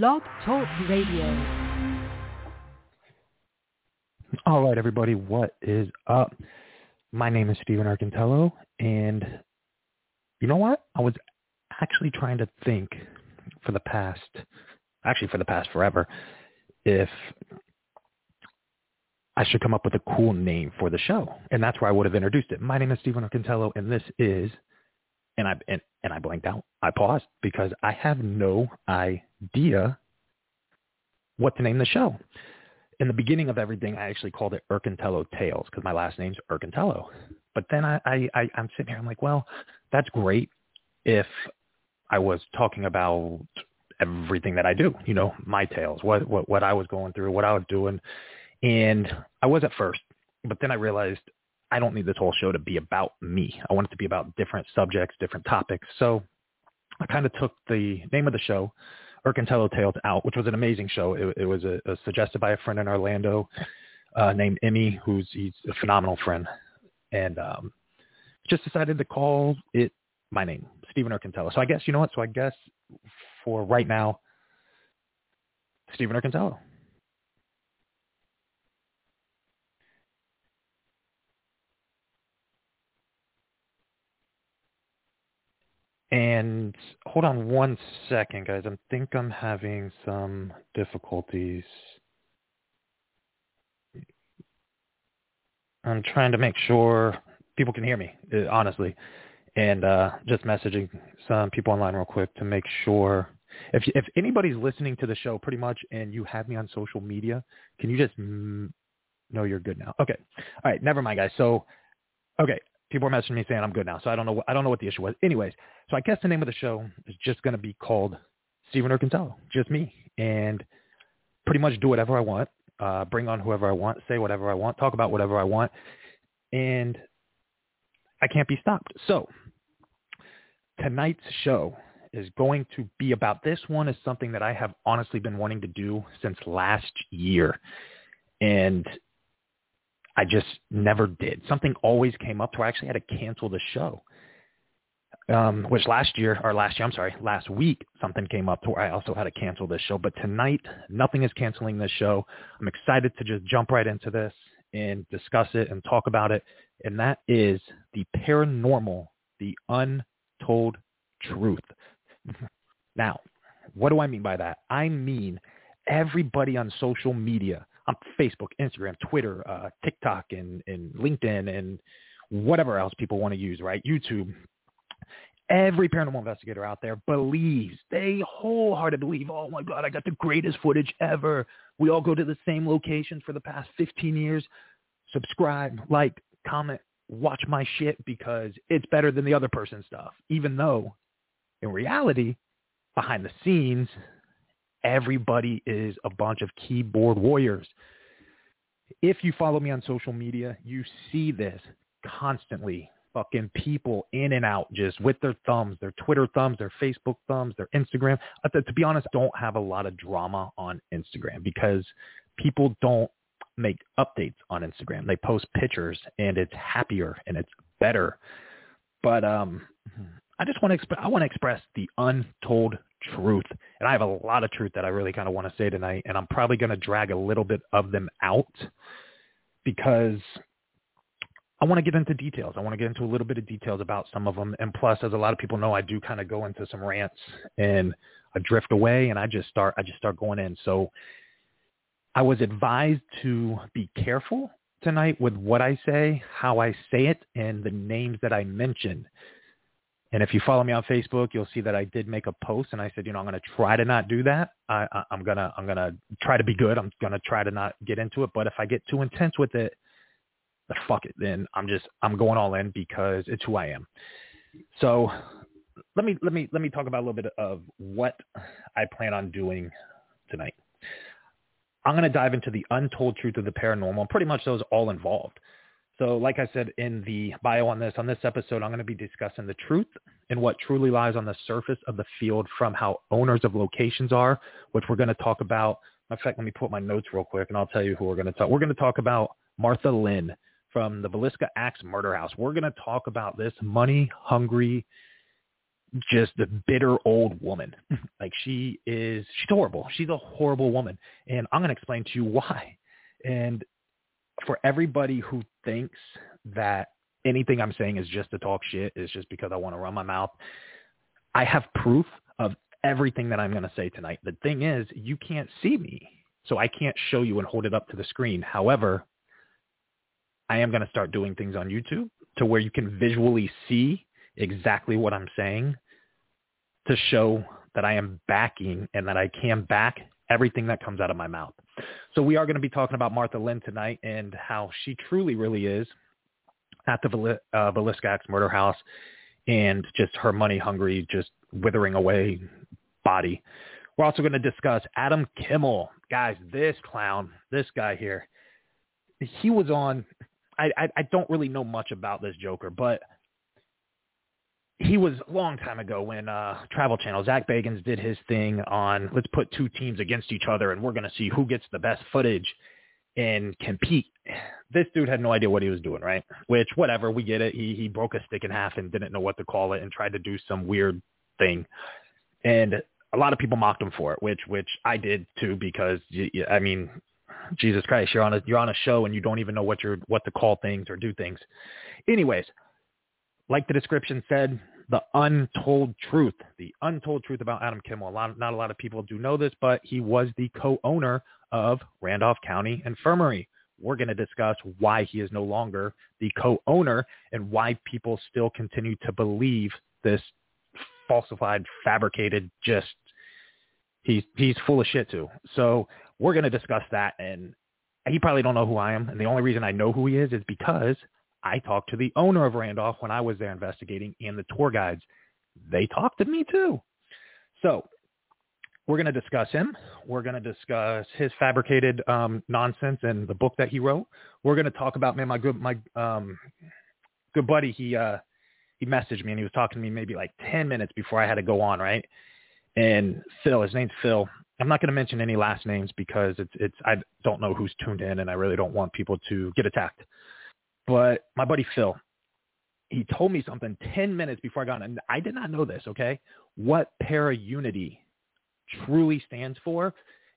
Blog Talk Radio. All right, everybody, what is up? My name is Stephen Urcantello, and you know what? I was actually trying to think for the past, actually for the past forever, if I should come up with a cool name for the show, and that's where I would have introduced it. My name is Stephen Urcantello, and this is, and I and, and I blanked out. I paused because I have no idea what to name the show in the beginning of everything, I actually called it Urcantello Tales because my last name's Urcantello. But then I, I, I, I'm sitting here, I'm like, well, that's great if I was talking about everything that I do, you know, my tales, what, what, what I was going through, what I was doing. And I was at first, but then I realized I don't need this whole show to be about me. I want it to be about different subjects, different topics. So I kind of took the name of the show Urcantello Tales Out, which was an amazing show. It, it was a, a suggested by a friend in Orlando uh, named Emmy, who's he's a phenomenal friend, and um, just decided to call it my name, Stephen Urcantello. So I guess you know what? So I guess for right now, Stephen Urcantello. And hold on one second, guys. I think I'm having some difficulties. I'm trying to make sure people can hear me, uh, honestly, and uh, just messaging some people online real quick to make sure. If if anybody's listening to the show, pretty much, and you have me on social media, can you just know you're good now? Okay, all right, never mind, guys. So, okay, people are messaging me saying I'm good now. So I don't know. I don't know what the issue was. Anyways, so I guess the name of the show is just going to be called Stephen Urcantello, just me, and pretty much do whatever I want, uh, bring on whoever I want, say whatever I want, talk about whatever I want, and I can't be stopped. So tonight's show is going to be about this one is something that I have honestly been wanting to do since last year. And I just never did. Something always came up to where I actually had to cancel the show. Um, which last year, or last year, I'm sorry, last week, something came up to where I also had to cancel this show. But tonight, nothing is canceling this show. I'm excited to just jump right into this and discuss it and talk about it. And that is the paranormal, the untold truth. now, what do I mean by that? I mean everybody on social media on Facebook, Instagram, Twitter, uh, TikTok, and, and LinkedIn, and whatever else people want to use, right? YouTube. Every paranormal investigator out there believes, they wholeheartedly believe, oh my God, I got the greatest footage ever. We all go to the same locations for the past 15 years. Subscribe, like, comment, watch my shit because it's better than the other person's stuff. Even though in reality, behind the scenes, everybody is a bunch of keyboard warriors. If you follow me on social media, you see this constantly. Fucking people in and out just with their thumbs, their Twitter thumbs, their Facebook thumbs, their Instagram. Uh, to be honest, don't have a lot of drama on Instagram because people don't make updates on Instagram. They post pictures and it's happier and it's better. But um, I just want to exp- I want to express the untold truth. And I have a lot of truth that I really kind of want to say tonight. And I'm probably going to drag a little bit of them out because I want to get into details. I want to get into a little bit of details about some of them. And plus, as a lot of people know, I do kind of go into some rants and I drift away and I just start, I just start going in. So I was advised to be careful tonight with what I say, how I say it, and the names that I mention and if you follow me on Facebook, you'll see that I did make a post, and I said, you know, I'm going to try to not do that. I, I, I'm gonna I'm gonna try to be good. I'm gonna try to not get into it. But if I get too intense with it, fuck it. Then I'm just I'm going all in because it's who I am. So let me let me let me talk about a little bit of what I plan on doing tonight. I'm going to dive into the untold truth of the paranormal, pretty much those all involved. So like I said in the bio on this, on this episode, I'm going to be discussing the truth and what truly lies on the surface of the field from how owners of locations are, which we're going to talk about. In fact, let me put my notes real quick and I'll tell you who we're going to talk. We're going to talk about Martha Linn from the Villisca Axe Murder House. We're going to talk about this money hungry just a bitter old woman. like she is, she's horrible. She's a horrible woman. And I'm going to explain to you why. And for everybody who thinks that anything I'm saying is just to talk shit, is just because I want to run my mouth, I have proof of everything that I'm going to say tonight. The thing is, you can't see me. So I can't show you and hold it up to the screen. However, I am going to start doing things on YouTube to where you can visually see exactly what I'm saying to show that I am backing and that I can back everything that comes out of my mouth. So we are going to be talking about Martha Linn tonight and how she truly really is at the uh, Villisca murder house and just her money hungry, just withering away body. We're also going to discuss Adam Kimmel. Guys, this clown, this guy here, he was on, I, I, I don't really know much about this Joker, but he was a long time ago when uh, Travel Channel, Zak Bagans did his thing on let's put two teams against each other and we're going to see who gets the best footage and compete. This dude had no idea what he was doing, right? Which, whatever, we get it. He he broke a stick in half and didn't know what to call it and tried to do some weird thing. And a lot of people mocked him for it, which which I did too because I mean, Jesus Christ, you're on a you're on a show and you don't even know what you're what to call things or do things. Anyways, like the description said, the untold truth, the untold truth about Adam Kimmel. A lot, not a lot of people do know this, but he was the co-owner of Randolph County Infirmary. We're going to discuss why he is no longer the co-owner and why people still continue to believe this falsified, fabricated, just he's he's full of shit too. So we're going to discuss that, and he probably don't know who I am, and the only reason I know who he is is because I talked to the owner of Randolph when I was there investigating and the tour guides. They talked to me too. So we're going to discuss him. We're going to discuss his fabricated um, nonsense and the book that he wrote. We're going to talk about man, my good my um, good buddy. He uh, he messaged me and he was talking to me maybe like ten minutes before I had to go on, right? And Phil, his name's Phil. I'm not going to mention any last names because it's it's I don't know who's tuned in and I really don't want people to get attacked. But my buddy Phil, he told me something 10 minutes before I got on. And I did not know this, okay? What para-unity truly stands for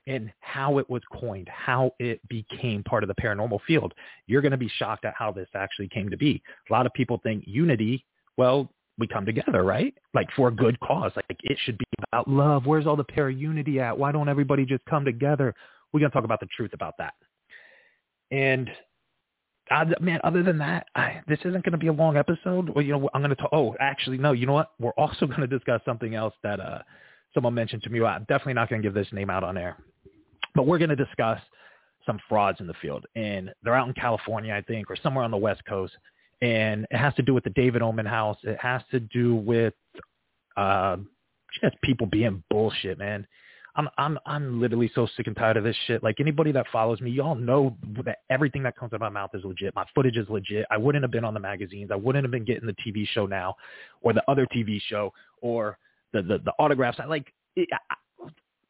and how it was coined, how it became part of the paranormal field. You're going to be shocked at how this actually came to be. A lot of people think unity, well, we come together, right? Like for a good cause. Like it should be about love. Where's all the para-unity at? Why don't everybody just come together? We're going to talk about the truth about that. And uh, man, other than that, I, this isn't going to be a long episode. Well, you know, I'm going to talk. Oh, actually, no. You know what? We're also going to discuss something else that uh, someone mentioned to me. I'm definitely not going to give this name out on air, but we're going to discuss some frauds in the field, and they're out in California, I think, or somewhere on the West Coast, and it has to do with the David Oman House. It has to do with uh, just people being bullshit, man. I'm I'm I'm literally so sick and tired of this shit. Like anybody that follows me, y'all know that everything that comes out of my mouth is legit. My footage is legit. I wouldn't have been on the magazines. I wouldn't have been getting the TV show now, or the other TV show, or the the, the autographs. I like it,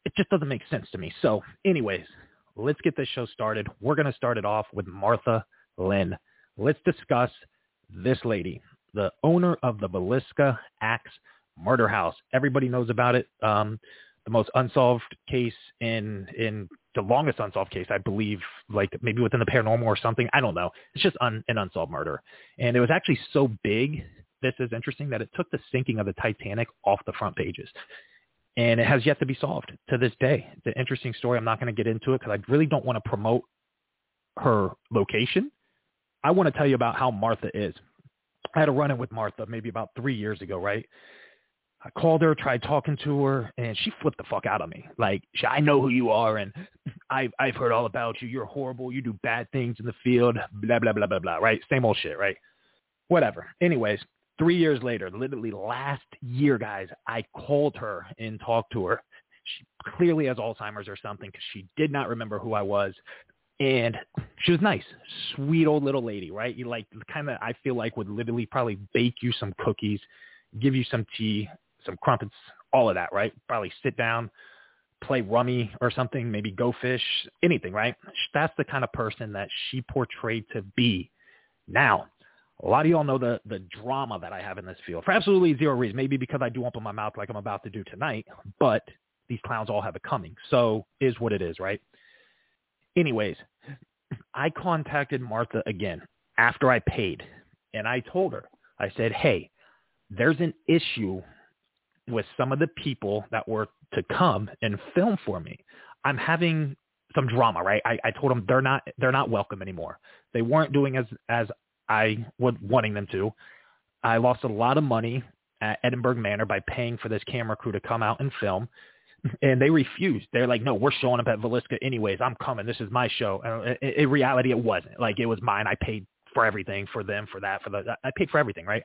it just doesn't make sense to me. So, anyways, let's get this show started. We're gonna start it off with Martha Linn. Let's discuss this lady, the owner of the Villisca Axe Murder House. Everybody knows about it. Um, the most unsolved case in in the longest unsolved case, I believe, like maybe within the paranormal or something. I don't know. It's just un, an unsolved murder, and it was actually so big. This is interesting that it took the sinking of the Titanic off the front pages, and it has yet to be solved to this day. It's an interesting story. I'm not going to get into it because I really don't want to promote her location. I want to tell you about how Martha is. I had a run-in with Martha maybe about three years ago, right? I called her, tried talking to her, and she flipped the fuck out of me. Like, I know who you are, and I've I've heard all about you. You're horrible. You do bad things in the field. Blah blah blah blah blah. Right? Same old shit. Right? Whatever. Anyways, three years later, literally last year, guys, I called her and talked to her. She clearly has Alzheimer's or something because she did not remember who I was. And she was nice, sweet old little lady, right? You like kind of I feel like would literally probably bake you some cookies, give you some tea, some crumpets, all of that, right? Probably sit down, play rummy or something, maybe go fish, anything, right? That's the kind of person that she portrayed to be. Now, A lot of y'all know the the drama that I have in this field for absolutely zero reason. Maybe because I do open my mouth like I'm about to do tonight, but these clowns all have it coming. So is what it is, right? Anyways, I contacted Martha again after I paid, and I told her, I said, hey, there's an issue with some of the people that were to come and film for me. I'm having some drama, right? I, I told them they're not they're not welcome anymore. They weren't doing as as I was wanting them to. I lost a lot of money at Edinburgh Manor by paying for this camera crew to come out and film. And they refused. They're like, no, we're showing up at Villisca anyways. I'm coming. This is my show. And uh, in reality, it wasn't. Like, it was mine. I paid for everything, for them, for that, for the. I paid for everything, right?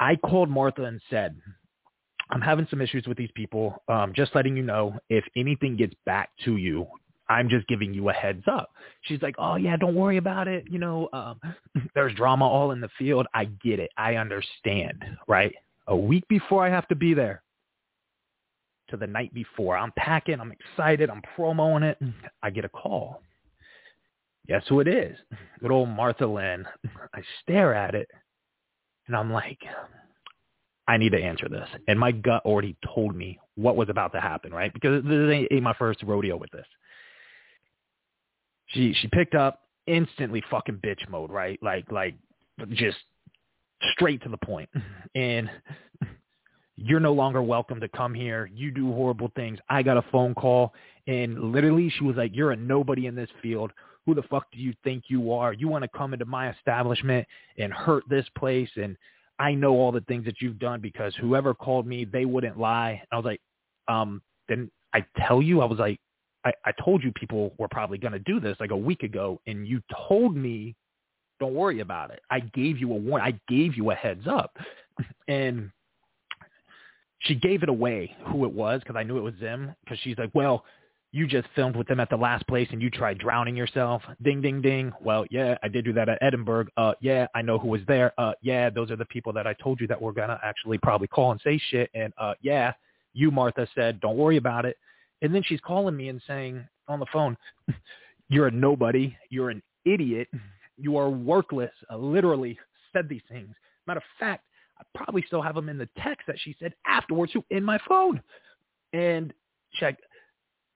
I called Martha and said, I'm having some issues with these people. Um, just letting you know if anything gets back to you, I'm just giving you a heads up. She's like, oh yeah, don't worry about it. You know, um, there's drama all in the field. I get it. I understand. Right. A week before I have to be there to the night before, I'm packing. I'm excited. I'm promoing it. I get a call. Guess who it is? Good old Martha Linn. I stare at it and I'm like, I need to answer this. And my gut already told me what was about to happen, right? Because this ain't my first rodeo with this. She she picked up instantly fucking bitch mode, right? Like like just straight to the point. And you're no longer welcome to come here. You do horrible things. I got a phone call and literally she was like, You're a nobody in this field. Who the fuck do you think you are? You want to come into my establishment and hurt this place and I know all the things that you've done because whoever called me, they wouldn't lie. And I was like, um, then I tell you, I was like, I, I told you people were probably going to do this like a week ago, and you told me, don't worry about it. I gave you a warning. I gave you a heads up, and she gave it away who it was because I knew it was them. Because she's like, well, you just filmed with them at the last place and you tried drowning yourself. Ding, ding, ding. Well, yeah, I did do that at Edinburgh. Uh, yeah, I know who was there. Uh, yeah, those are the people that I told you that were going to actually probably call and say shit. And, uh, yeah, you, Martha, said, don't worry about it. And then she's calling me and saying on the phone, you're a nobody. You're an idiot. You are workless. I literally said these things. Matter of fact, I probably still have them in the text that she said afterwards in my phone. And check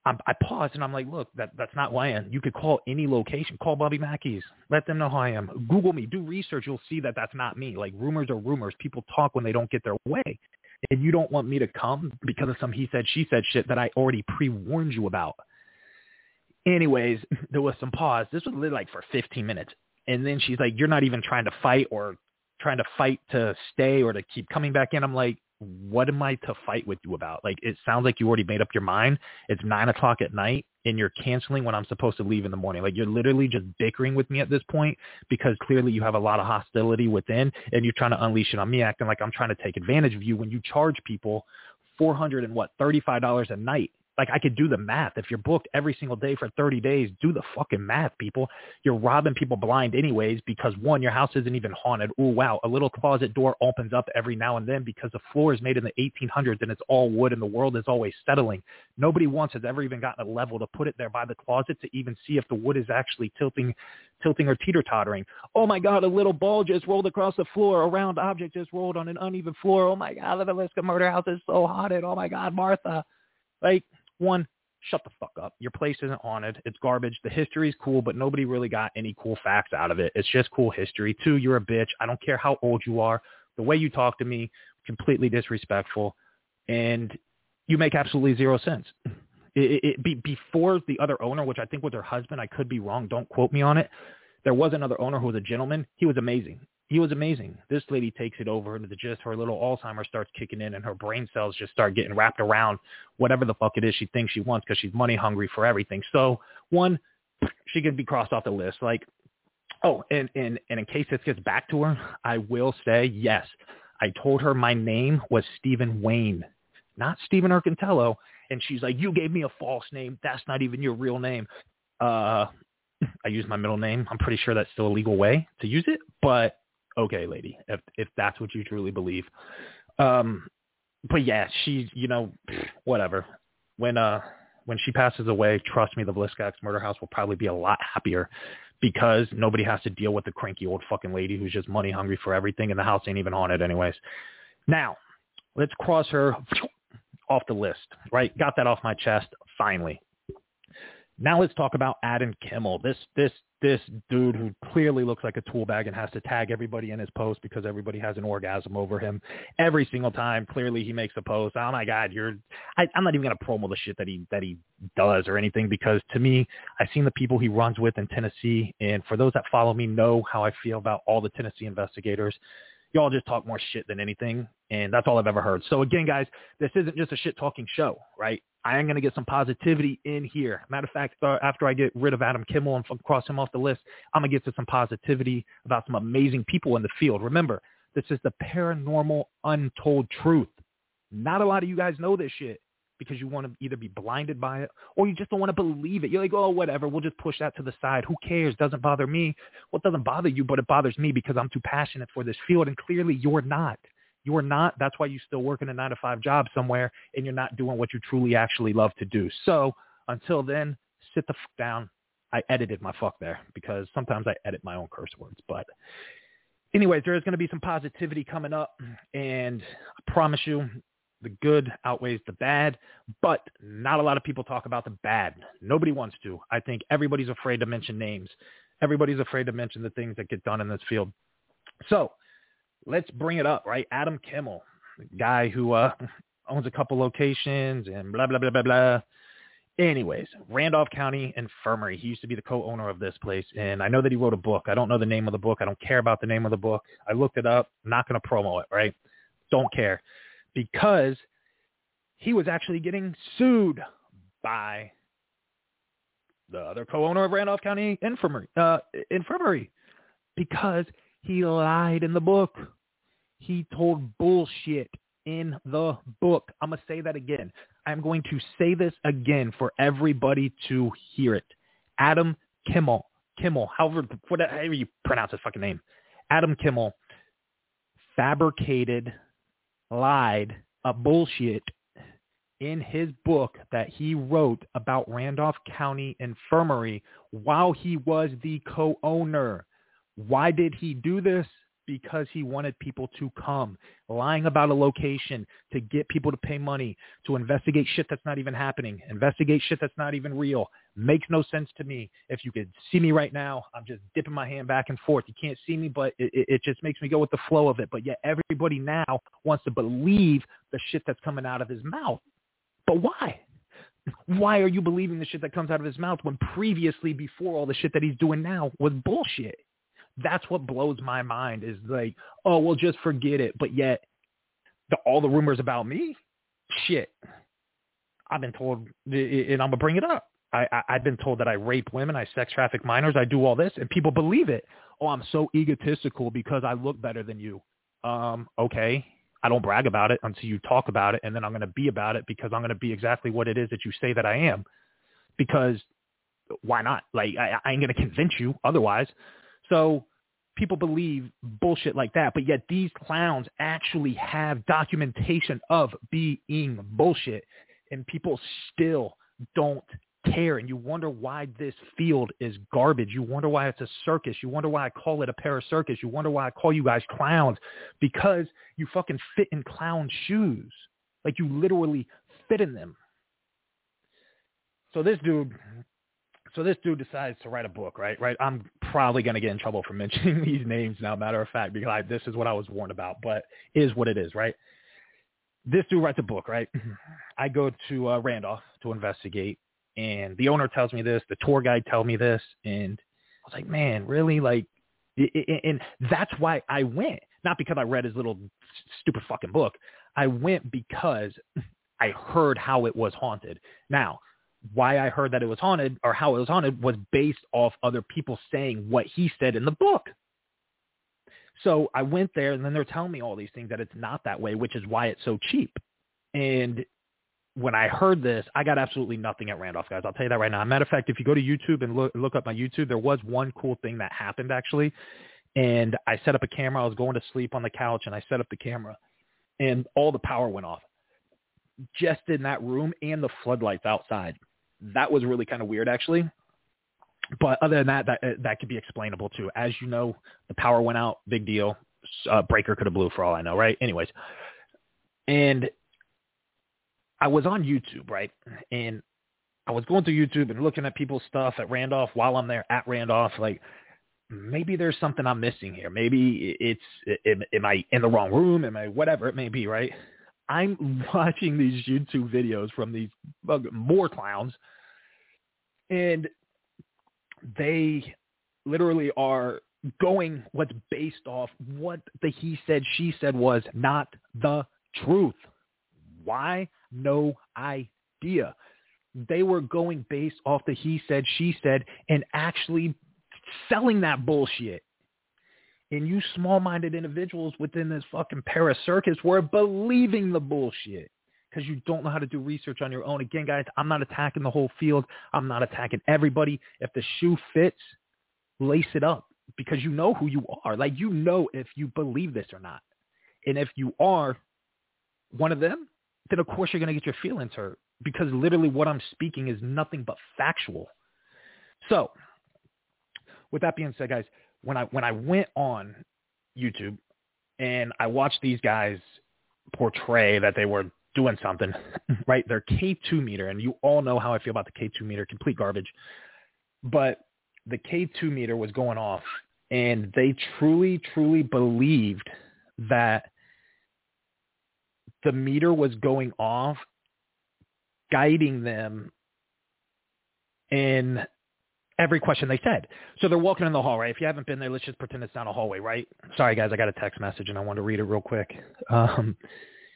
I'm, I paused and I'm like, look, that that's not who I am. You could call any location. Call Bobby Mackey's. Let them know who I am. Google me. Do research. You'll see that that's not me. Like rumors are rumors. People talk when they don't get their way. And you don't want me to come because of some he said, she said shit that I already pre-warned you about. Anyways, there was some pause. This was literally like for 15 minutes. And then she's like, you're not even trying to fight or trying to fight to stay or to keep coming back in. I'm like, what am I to fight with you about? Like, it sounds like you already made up your mind. It's nine o'clock at night and you're canceling when I'm supposed to leave in the morning. Like, you're literally just bickering with me at this point because clearly you have a lot of hostility within and you're trying to unleash it on me, acting like I'm trying to take advantage of you when you charge people 400 and what, $35 a night like I could do the math. If you're booked every single day for 30 days, do the fucking math, people. You're robbing people blind anyways because one, your house isn't even haunted. Oh wow, a little closet door opens up every now and then because the floor is made in the 1800s and it's all wood and the world is always settling. Nobody once has ever even gotten a level to put it there by the closet to even see if the wood is actually tilting, tilting or teeter tottering. Oh my God, a little ball just rolled across the floor. A round object just rolled on an uneven floor. Oh my God, the Villisca murder house is so haunted. Oh my God, Martha. Like one, shut the fuck up. Your place isn't haunted. It's garbage. The history's cool, but nobody really got any cool facts out of it. It's just cool history. Two, you're a bitch. I don't care how old you are. The way you talk to me, completely disrespectful. And you make absolutely zero sense. It, it, be, before the other owner, which I think was her husband, I could be wrong. Don't quote me on it. There was another owner who was a gentleman. He was amazing he was amazing. This lady takes it over and the just her little Alzheimer starts kicking in and her brain cells just start getting wrapped around whatever the fuck it is she thinks she wants because she's money hungry for everything. So one, she could be crossed off the list. Like, oh, and, and, and in case this gets back to her, I will say, yes, I told her my name was Stephen Wayne, not Stephen Urcantello. And she's like, you gave me a false name. That's not even your real name. Uh, I use my middle name. I'm pretty sure that's still a legal way to use it, but okay, lady, if if that's what you truly believe. Um, but yeah, she, you know, whatever. When uh when she passes away, trust me, the Villisca Murder House will probably be a lot happier because nobody has to deal with the cranky old fucking lady who's just money hungry for everything and the house ain't even haunted anyways. Now, let's cross her off the list, right? Got that off my chest finally. Now let's talk about Adam Kimmel. This this this dude who clearly looks like a tool bag and has to tag everybody in his post because everybody has an orgasm over him every single time. Clearly he makes a post. Oh my God, you're I, I'm not even gonna promo the shit that he that he does or anything because to me, I've seen the people he runs with in Tennessee and for those that follow me know how I feel about all the Tennessee investigators y'all just talk more shit than anything, and that's all I've ever heard. So again, guys, this isn't just a shit talking show, right? I am going to get some positivity in here. Matter of fact, uh, after I get rid of Adam Kimmel and cross him off the list, I'm going to get to some positivity about some amazing people in the field. Remember, this is the paranormal untold truth. Not a lot of you guys know this shit because you want to either be blinded by it or you just don't want to believe it. You're like, oh, whatever. We'll just push that to the side. Who cares? Doesn't bother me. Well, doesn't bother you, but it bothers me because I'm too passionate for this field. And clearly you're not. You're not. That's why you're still working a nine to five job somewhere and you're not doing what you truly actually love to do. So until then, sit the fuck down. I edited my fuck there because sometimes I edit my own curse words. But anyways, there is going to be some positivity coming up. And I promise you, the good outweighs the bad, but not a lot of people talk about the bad. Nobody wants to. I think everybody's afraid to mention names. Everybody's afraid to mention the things that get done in this field. So let's bring it up, right? Adam Kimmel, the guy who uh, owns a couple locations and blah, blah, blah, blah, blah. Anyways, Randolph County Infirmary. He used to be the co-owner of this place, and I know that he wrote a book. I don't know the name of the book. I don't care about the name of the book. I looked it up. I'm not going to promo it, right? Don't care because he was actually getting sued by the other co-owner of Randolph County Infirmary, uh, Infirmary because he lied in the book. He told bullshit in the book. I'm going to say that again. I'm going to say this again for everybody to hear it. Adam Kimmel, Kimmel, however, whatever you pronounce his fucking name, Adam Kimmel fabricated lied a bullshit in his book that he wrote about Randolph County Infirmary while he was the co-owner. Why did he do this? because he wanted people to come, lying about a location to get people to pay money, to investigate shit that's not even happening, investigate shit that's not even real. Makes no sense to me. If you could see me right now, I'm just dipping my hand back and forth. You can't see me, but it, it just makes me go with the flow of it. But yet everybody now wants to believe the shit that's coming out of his mouth. But why? Why are you believing the shit that comes out of his mouth when previously, before all the shit that he's doing now, was bullshit? that's what blows my mind is like, oh, well, just forget it. But yet, the, all the rumors about me, shit. I've been told, and I'm gonna bring it up. I, I I've been told that I rape women, I sex traffic minors, I do all this, and people believe it. Oh, I'm so egotistical because I look better than you. Um, okay. I don't brag about it until you talk about it, and then I'm going to be about it because I'm going to be exactly what it is that you say that I am. Because why not? Like I, I ain't going to convince you otherwise. So people believe bullshit like that, but yet these clowns actually have documentation of being bullshit, and people still don't care. And you wonder why this field is garbage. You wonder why it's a circus. You wonder why I call it a para circus. You wonder why I call you guys clowns because you fucking fit in clown shoes. Like you literally fit in them. So this dude so this dude decides to write a book, right? Right. I'm probably going to get in trouble for mentioning these names now, matter of fact, because I, this is what I was warned about, but is what it is, right? This dude writes a book, right? I go to uh, Randolph to investigate, and the owner tells me this, the tour guide tell me this, and I was like, man, really? Like, and that's why I went, not because I read his little stupid fucking book. I went because I heard how it was haunted. Now, why I heard that it was haunted or how it was haunted was based off other people saying what he said in the book. So I went there and then they're telling me all these things that it's not that way, which is why it's so cheap. And when I heard this, I got absolutely nothing at Randolph, guys. I'll tell you that right now. Matter of fact, if you go to YouTube and look, look up my YouTube, there was one cool thing that happened actually. And I set up a camera. I was going to sleep on the couch and I set up the camera and all the power went off just in that room and the floodlights outside that was really kind of weird actually. but other than that, that that could be explainable too. As you know, the power went out, big deal. Uh, breaker could have blew for all I know, right? Anyways, and I was on YouTube, right? And I was going through YouTube and looking at people's stuff at Randolph while I'm there at Randolph, like maybe there's something I'm missing here. Maybe it's am, am I in the wrong room? Am I whatever it may be, right? I'm watching these YouTube videos from these more clowns, and they literally are going what's based off what the he said she said was not the truth. Why? No idea. They were going based off the he said she said and actually selling that bullshit. And you small-minded individuals within this fucking para circus were believing the bullshit because you don't know how to do research on your own. Again, guys, I'm not attacking the whole field. I'm not attacking everybody. If the shoe fits, lace it up because you know who you are. Like you know if you believe this or not. And if you are one of them, then of course you're going to get your feelings hurt because literally what I'm speaking is nothing but factual. So with that being said, guys, when I when I went on YouTube and I watched these guys portray that they were doing something, right? Their K2 meter, and you all know how I feel about the K2 meter, complete garbage. But the K2 meter was going off, and they truly, truly believed that the meter was going off, guiding them in every question they said. So they're walking in the hall, right? If you haven't been there, let's just pretend it's down a hallway, right? Sorry, guys, I got a text message and I want to read it real quick. Um,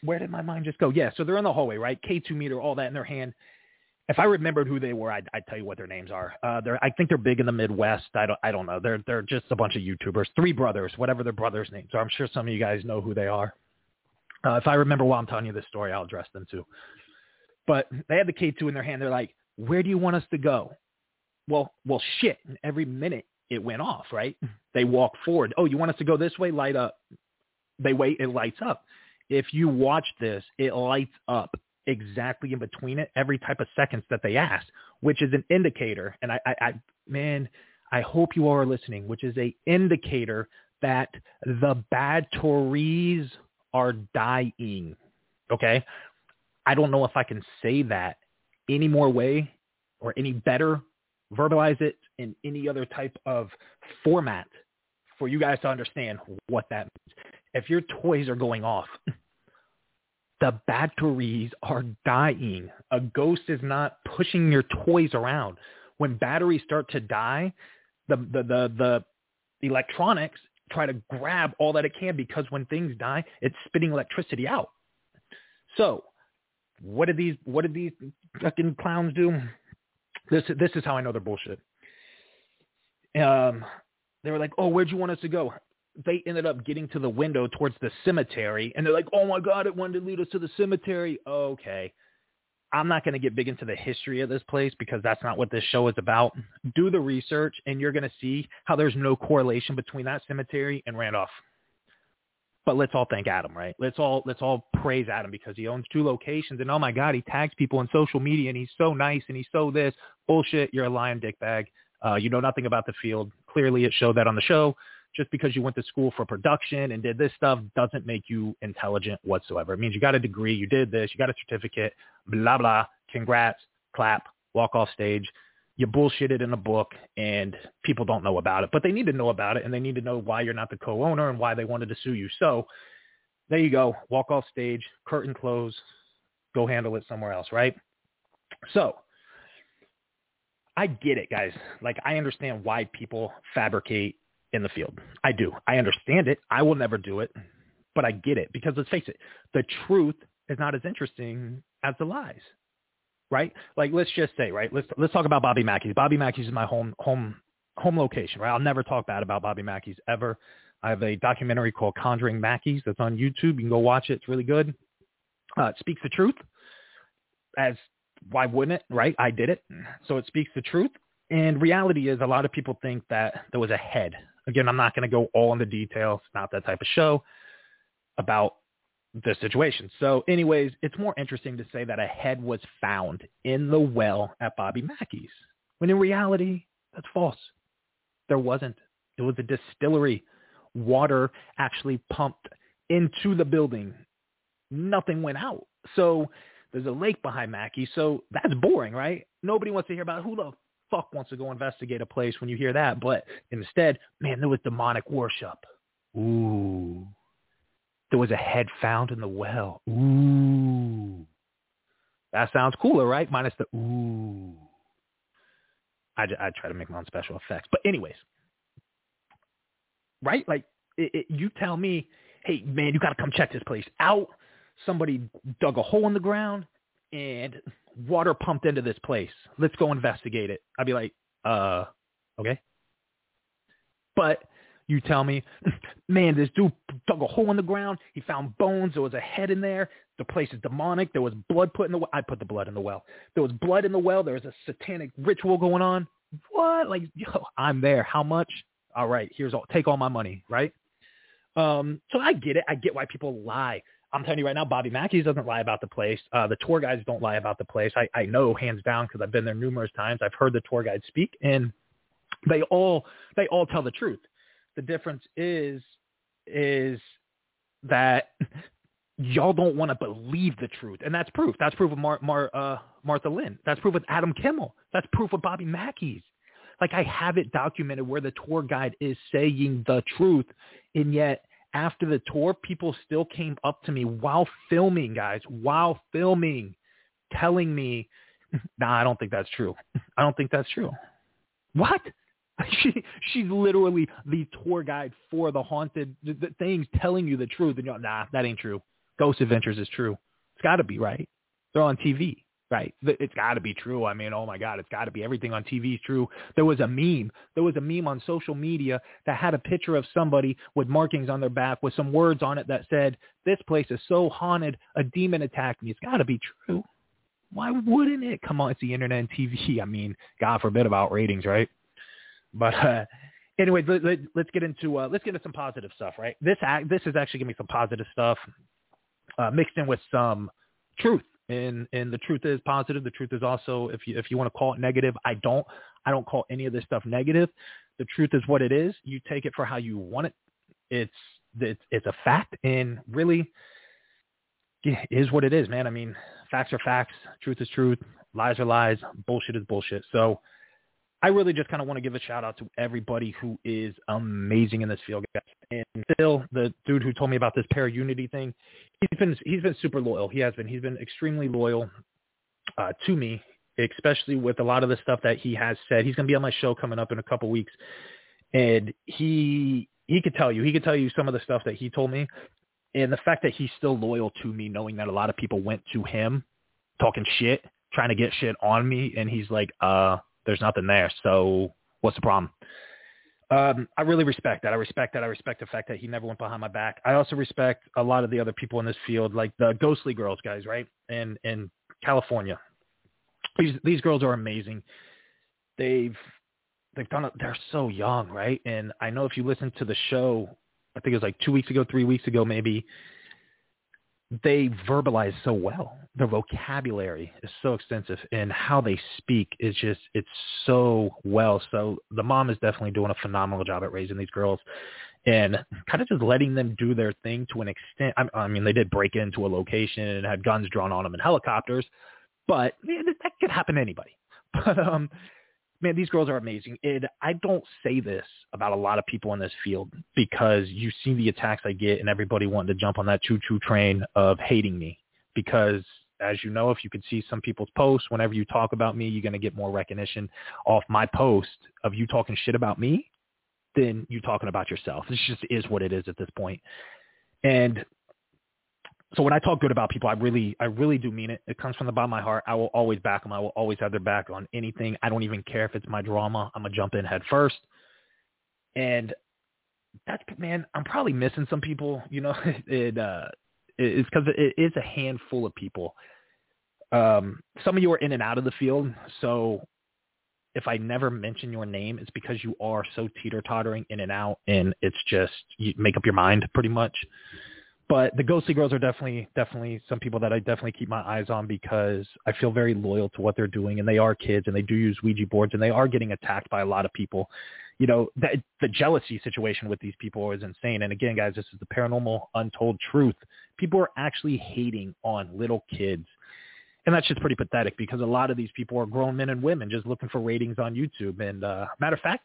where did my mind just go? Yeah, so they're in the hallway, right? K2 meter, all that in their hand. If I remembered who they were, I'd, I'd tell you what their names are. Uh, they're, I think they're big in the Midwest. I don't, I don't know. They're, they're just a bunch of YouTubers, three brothers, whatever their brothers' names are. I'm sure some of you guys know who they are. Uh, if I remember while I'm telling you this story, I'll address them too. But they had the K2 in their hand. They're like, where do you want us to go? Well, well, shit. And Every minute it went off, right? They walk forward. Oh, you want us to go this way? Light up. They wait. It lights up. If you watch this, it lights up exactly in between it every type of seconds that they ask, which is an indicator. And I, I, I man, I hope you all are listening, which is a indicator that the batteries are dying. Okay. I don't know if I can say that any more way or any better verbalize it in any other type of format for you guys to understand what that means. If your toys are going off, the batteries are dying. A ghost is not pushing your toys around. When batteries start to die, the, the, the, the electronics try to grab all that it can because when things die, it's spitting electricity out. So what did these what did these fucking clowns do? This this is how I know they're bullshit. Um, they were like, "Oh, where'd you want us to go?" They ended up getting to the window towards the cemetery, and they're like, "Oh my god, it wanted to lead us to the cemetery." Okay, I'm not going to get big into the history of this place because that's not what this show is about. Do the research, and you're going to see how there's no correlation between that cemetery and Randolph. But let's all thank Adam, right? Let's all let's all praise Adam because he owns two locations and oh my God, he tags people on social media and he's so nice and he's so this bullshit. You're a lying dickbag. Uh, you know nothing about the field. Clearly, it showed that on the show. Just because you went to school for production and did this stuff doesn't make you intelligent whatsoever. It means you got a degree, you did this, you got a certificate, blah blah. Congrats, clap, walk off stage you bullshitted in a book and people don't know about it, but they need to know about it and they need to know why you're not the co-owner and why they wanted to sue you. So there you go. Walk off stage, curtain close, go handle it somewhere else, right? So I get it, guys. Like I understand why people fabricate in the field. I do. I understand it. I will never do it, but I get it because let's face it, the truth is not as interesting as the lies right? Like let's just say, right? Let's let's talk about Bobby Mackey's. Bobby Mackey's is my home home home location, right? I'll never talk bad about Bobby Mackey's ever. I have a documentary called Conjuring Mackey's that's on YouTube. You can go watch it. It's really good. Uh, it speaks the truth. As why wouldn't it, right? I did it. So it speaks the truth. And reality is a lot of people think that there was a head. Again, I'm not going to go all into details. It's not that type of show about the situation. So anyways, it's more interesting to say that a head was found in the well at Bobby Mackey's, when in reality, That's false. There wasn't. It was a distillery. Water actually pumped into the building. Nothing went out. So there's a lake behind Mackey. So that's boring, right? Nobody wants to hear about who the fuck wants to go investigate a place when you hear that. But instead, man, there was demonic worship. Ooh. There was a head found in the well. Ooh. That sounds cooler, right? Minus the ooh. I, I try to make my own special effects. But anyways, right? Like it, it, you tell me, hey man, you got to come check this place out. Somebody dug a hole in the ground and water pumped into this place. Let's go investigate it. I'd be like, uh, okay. But you tell me, man, this dude dug a hole in the ground. He found bones. There was a head in there. The place is demonic. There was blood put in the well. I put the blood in the well. There was blood in the well. There was a satanic ritual going on. What? Like, yo, I'm there. How much? All right, here's all. Take all my money, right? Um, so I get it. I get why people lie. I'm telling you right now, Bobby Mackey's doesn't lie about the place. Uh, the tour guides don't lie about the place. I, I know hands down because I've been there numerous times. I've heard the tour guides speak, and they all they all tell the truth. The difference is is that y'all don't want to believe the truth, and that's proof. That's proof of Mar- Mar- uh, Martha Linn. That's proof with Adam Kimmel. That's proof with Bobby Mackey's. Like I have it documented where the tour guide is saying the truth, and yet after the tour, people still came up to me while filming, guys, while filming, telling me, "Nah, I don't think that's true. I don't think that's true." What? She she's literally the tour guide for the haunted the, the things, telling you the truth, and you're like, nah, that ain't true. Ghost Adventures is true. It's got to be right. They're on TV, right? It's got to be true. I mean, oh my God, it's got to be. Everything on TV is true. There was a meme. There was a meme on social media that had a picture of somebody with markings on their back with some words on it that said, "This place is so haunted, a demon attacked me." It's got to be true. Why wouldn't it? Come on, it's the internet and TV. I mean, God forbid about ratings, right? But uh, anyway, let, us let, get into uh, let's get into some positive stuff, right? This act, this is actually giving me some positive stuff uh, mixed in with some truth. And and the truth is positive. The truth is also, if you if you want to call it negative, I don't. I don't call any of this stuff negative. The truth is what it is. You take it for how you want it. It's it's it's a fact, and really, is what it is, man. I mean, facts are facts. Truth is truth. Lies are lies. Bullshit is bullshit. So I really just kind of want to give a shout out to everybody who is amazing in this field, guys. And Phil, the dude who told me about this para unity thing, he's been he's been super loyal. He has been. He's been extremely loyal uh, to me, especially with a lot of the stuff that he has said. He's going to be on my show coming up in a couple weeks, and he he could tell you he could tell you some of the stuff that he told me, and the fact that he's still loyal to me, knowing that a lot of people went to him talking shit, trying to get shit on me, and he's like, uh there's nothing there. So what's the problem? Um, I really respect that. I respect that. I respect the fact that he never went behind my back. I also respect a lot of the other people in this field, like the Ghostly Girls guys, right? In in California, these these girls are amazing. They've they've done it. They're so young, right? And I know if you listen to the show, I think it was like two weeks ago, three weeks ago, maybe they verbalize so well. Their vocabulary is so extensive and how they speak is just, it's so well. So the mom is definitely doing a phenomenal job at raising these girls and kind of just letting them do their thing to an extent. I, I mean, they did break into a location and had guns drawn on them and helicopters, but man, that could happen to anybody. But um, man, these girls are amazing. And I don't say this about a lot of people in this field because you see the attacks I get and everybody wanting to jump on that choo-choo train of hating me because as you know, if you could see some people's posts, whenever you talk about me, you're going to get more recognition off my post of you talking shit about me than you talking about yourself. This just is what it is at this point. And so when I talk good about people, I really, I really do mean it. It comes from the bottom of my heart. I will always back them. I will always have their back on anything. I don't even care if it's my drama. I'm gonna jump in head first. And that's man, I'm probably missing some people. You know, it uh, it's because it is a handful of people. Um, some of you are in and out of the field, so if I never mention your name, it's because you are so teeter tottering in and out, and it's just you make up your mind pretty much. But the ghostly girls are definitely definitely some people that I definitely keep my eyes on because I feel very loyal to what they're doing and they are kids and they do use Ouija boards and they are getting attacked by a lot of people. You know, the, the jealousy situation with these people is insane. And again, guys, this is the paranormal untold truth. People are actually hating on little kids. And that's just pretty pathetic because a lot of these people are grown men and women just looking for ratings on YouTube. And uh, matter of fact,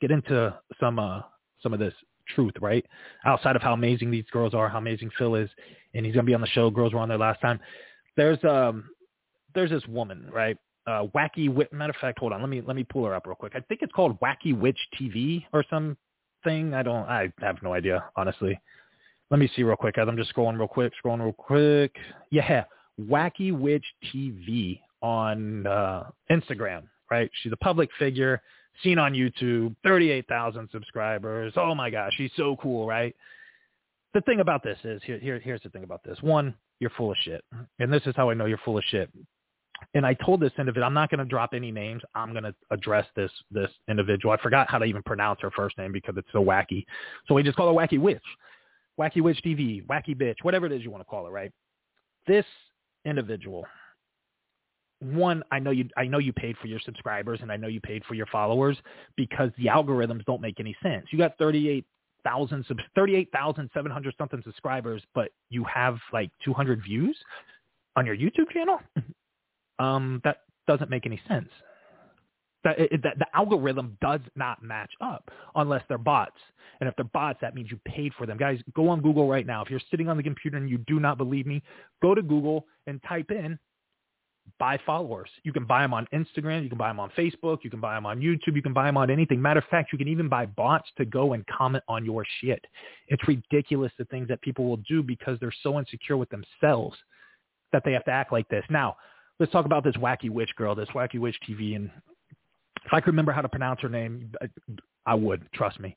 get into some uh, some of this truth, right? Outside of how amazing these girls are, how amazing Phil is, and he's gonna be on the show. Girls were on there last time. There's um there's this woman, right? Uh, Wacky Witch. Matter of fact, hold on. Let me let me pull her up real quick. I think it's called Wacky Witch TV or something. I don't. I have no idea, honestly. Let me see real quick I'm just scrolling real quick, scrolling real quick. Yeah, Wacky Witch TV on uh, Instagram, right? She's a public figure seen on YouTube, 38,000 subscribers. Oh my gosh, she's so cool, right? The thing about this is, here, here, here's the thing about this. One, you're full of shit. And this is how I know you're full of shit. And I told this individual, I'm not going to drop any names. I'm going to address this this individual. I forgot how to even pronounce her first name because it's so wacky. So we just call her Wacky Witch, Wacky Witch TV, Wacky Bitch, whatever it is you want to call it, right? This individual one, I know you I know you paid for your subscribers and I know you paid for your followers because the algorithms don't make any sense. You got 38,000 38,700 something subscribers, but you have like 200 views on your YouTube channel? Um that doesn't make any sense. That, it, that the algorithm does not match up unless they're bots. And if they're bots, that means you paid for them. Guys, go on Google right now. If you're sitting on the computer and you do not believe me, go to Google and type in buy followers. You can buy them on Instagram. You can buy them on Facebook. You can buy them on YouTube. You can buy them on anything. Matter of fact, you can even buy bots to go and comment on your shit. It's ridiculous the things that people will do because they're so insecure with themselves that they have to act like this. Now, let's talk about this wacky witch girl, this wacky witch TV. And if I could remember how to pronounce her name, I would. Trust me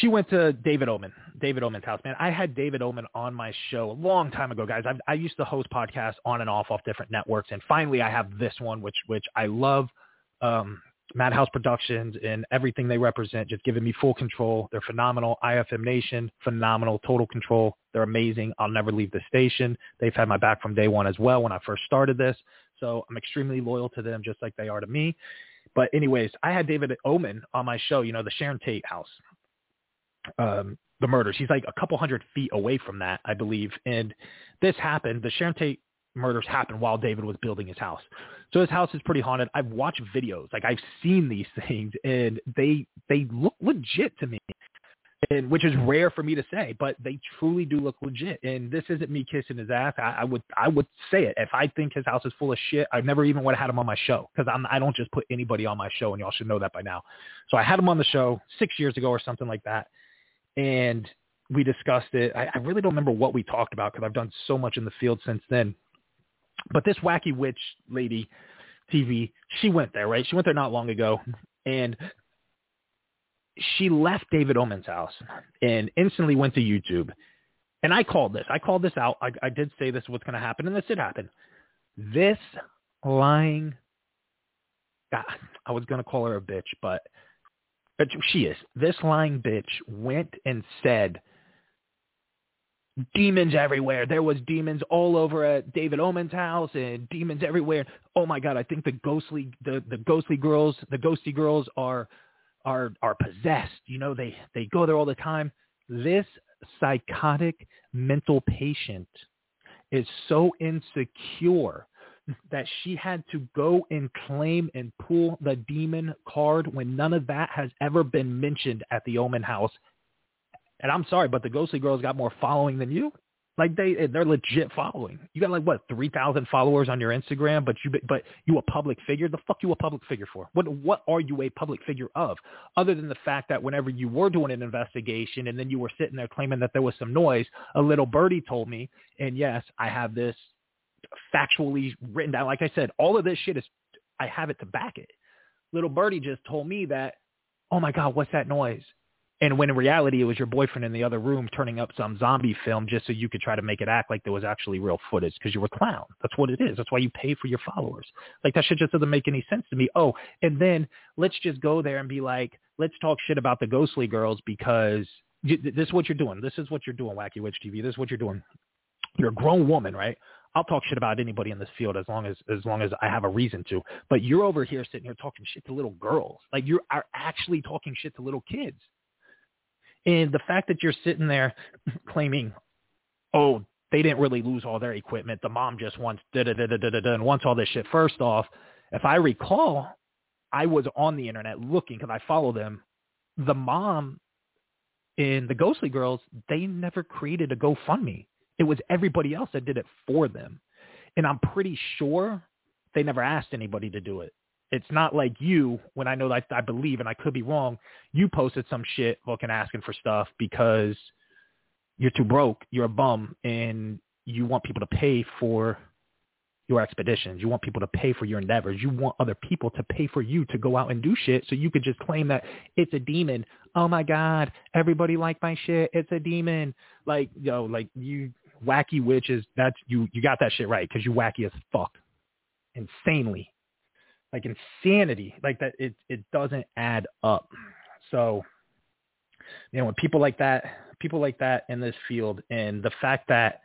she went to David Oman, David Oman's house. Man, I had David Oman on my show a long time ago, guys. I, I used to host podcasts on and off off different networks, and finally I have this one, which which I love. Um, Madhouse Productions and everything they represent, just giving me full control. They're phenomenal. IFM Nation, phenomenal, total control. They're amazing. I'll never leave the station. They've had my back from day one as well when I first started this. So I'm extremely loyal to them, just like they are to me. But anyways, I had David Oman on my show, you know, the Sharon Tate house um, the murders. He's like a couple hundred feet away from that, I believe. And this happened. The Sharon Tate murders happened while David was building his house. So his house is pretty haunted. I've watched videos, like I've seen these things, and they they look legit to me, and which is rare for me to say, but they truly do look legit. And this isn't me kissing his ass. I, I would I would say it if I think his house is full of shit. I never even would have had him on my show because I'm I don't just put anybody on my show, and y'all should know that by now. So I had him on the show six years ago or something like that and we discussed it. I, I really don't remember what we talked about because I've done so much in the field since then. But this wacky witch lady, TV, she went there, right? She went there not long ago, and she left David Oman's house and instantly went to YouTube. And I called this. I called this out. I, I did say this is what's going to happen, and this did happen. This lying, I was going to call her a bitch, but she is. This lying bitch went and said, demons everywhere. There was demons all over at David Oman's house and demons everywhere. Oh my God, I think the ghostly, the, the ghostly girls, the ghosty girls are, are, are possessed. You know, they, they go there all the time. This psychotic mental patient is so insecure that she had to go and claim and pull the demon card when none of that has ever been mentioned at the Oman house. And I'm sorry, but the Ghostly Girls got more following than you. Like they they're legit following. You got like what three thousand followers on your Instagram, but you but you a public figure. The fuck you a public figure for? What what are you a public figure of? Other than the fact that whenever you were doing an investigation and then you were sitting there claiming that there was some noise, a little birdie told me, and yes, I have this factually written down. Like I said, all of this shit is, I have it to back it. Little Birdie just told me that, oh my God, what's that noise? And when in reality it was your boyfriend in the other room turning up some zombie film just so you could try to make it act like there was actually real footage because you were a clown. That's what it is. That's why you pay for your followers. Like that shit just doesn't make any sense to me. Oh, and then let's just go there and be like, let's talk shit about the ghostly girls because this is what you're doing. This is what you're doing, Wacky Witch TV. This is what you're doing. You're a grown woman, right? I'll talk shit about anybody in this field as long as as long as I have a reason to. But you're over here sitting here talking shit to little girls. Like you are actually talking shit to little kids. And the fact that you're sitting there claiming, oh, they didn't really lose all their equipment. The mom just wants da da da da da da and wants all this shit. First off, if I recall, I was on the internet looking because I follow them. The mom in the Ghostly Girls, they never created a GoFundMe. It was everybody else that did it for them. And I'm pretty sure they never asked anybody to do it. It's not like you, when I know that I believe, and I could be wrong, you posted some shit looking asking for stuff because you're too broke, you're a bum, and you want people to pay for your expeditions. You want people to pay for your endeavors. You want other people to pay for you to go out and do shit so you could just claim that it's a demon. Oh my God, everybody like my shit. It's a demon. Like, yo, like you wacky witches, that's, you, you got that shit right because you wacky as fuck. Insanely. Like insanity. Like that, it, it doesn't add up. So, you know, when people like that, people like that in this field and the fact that,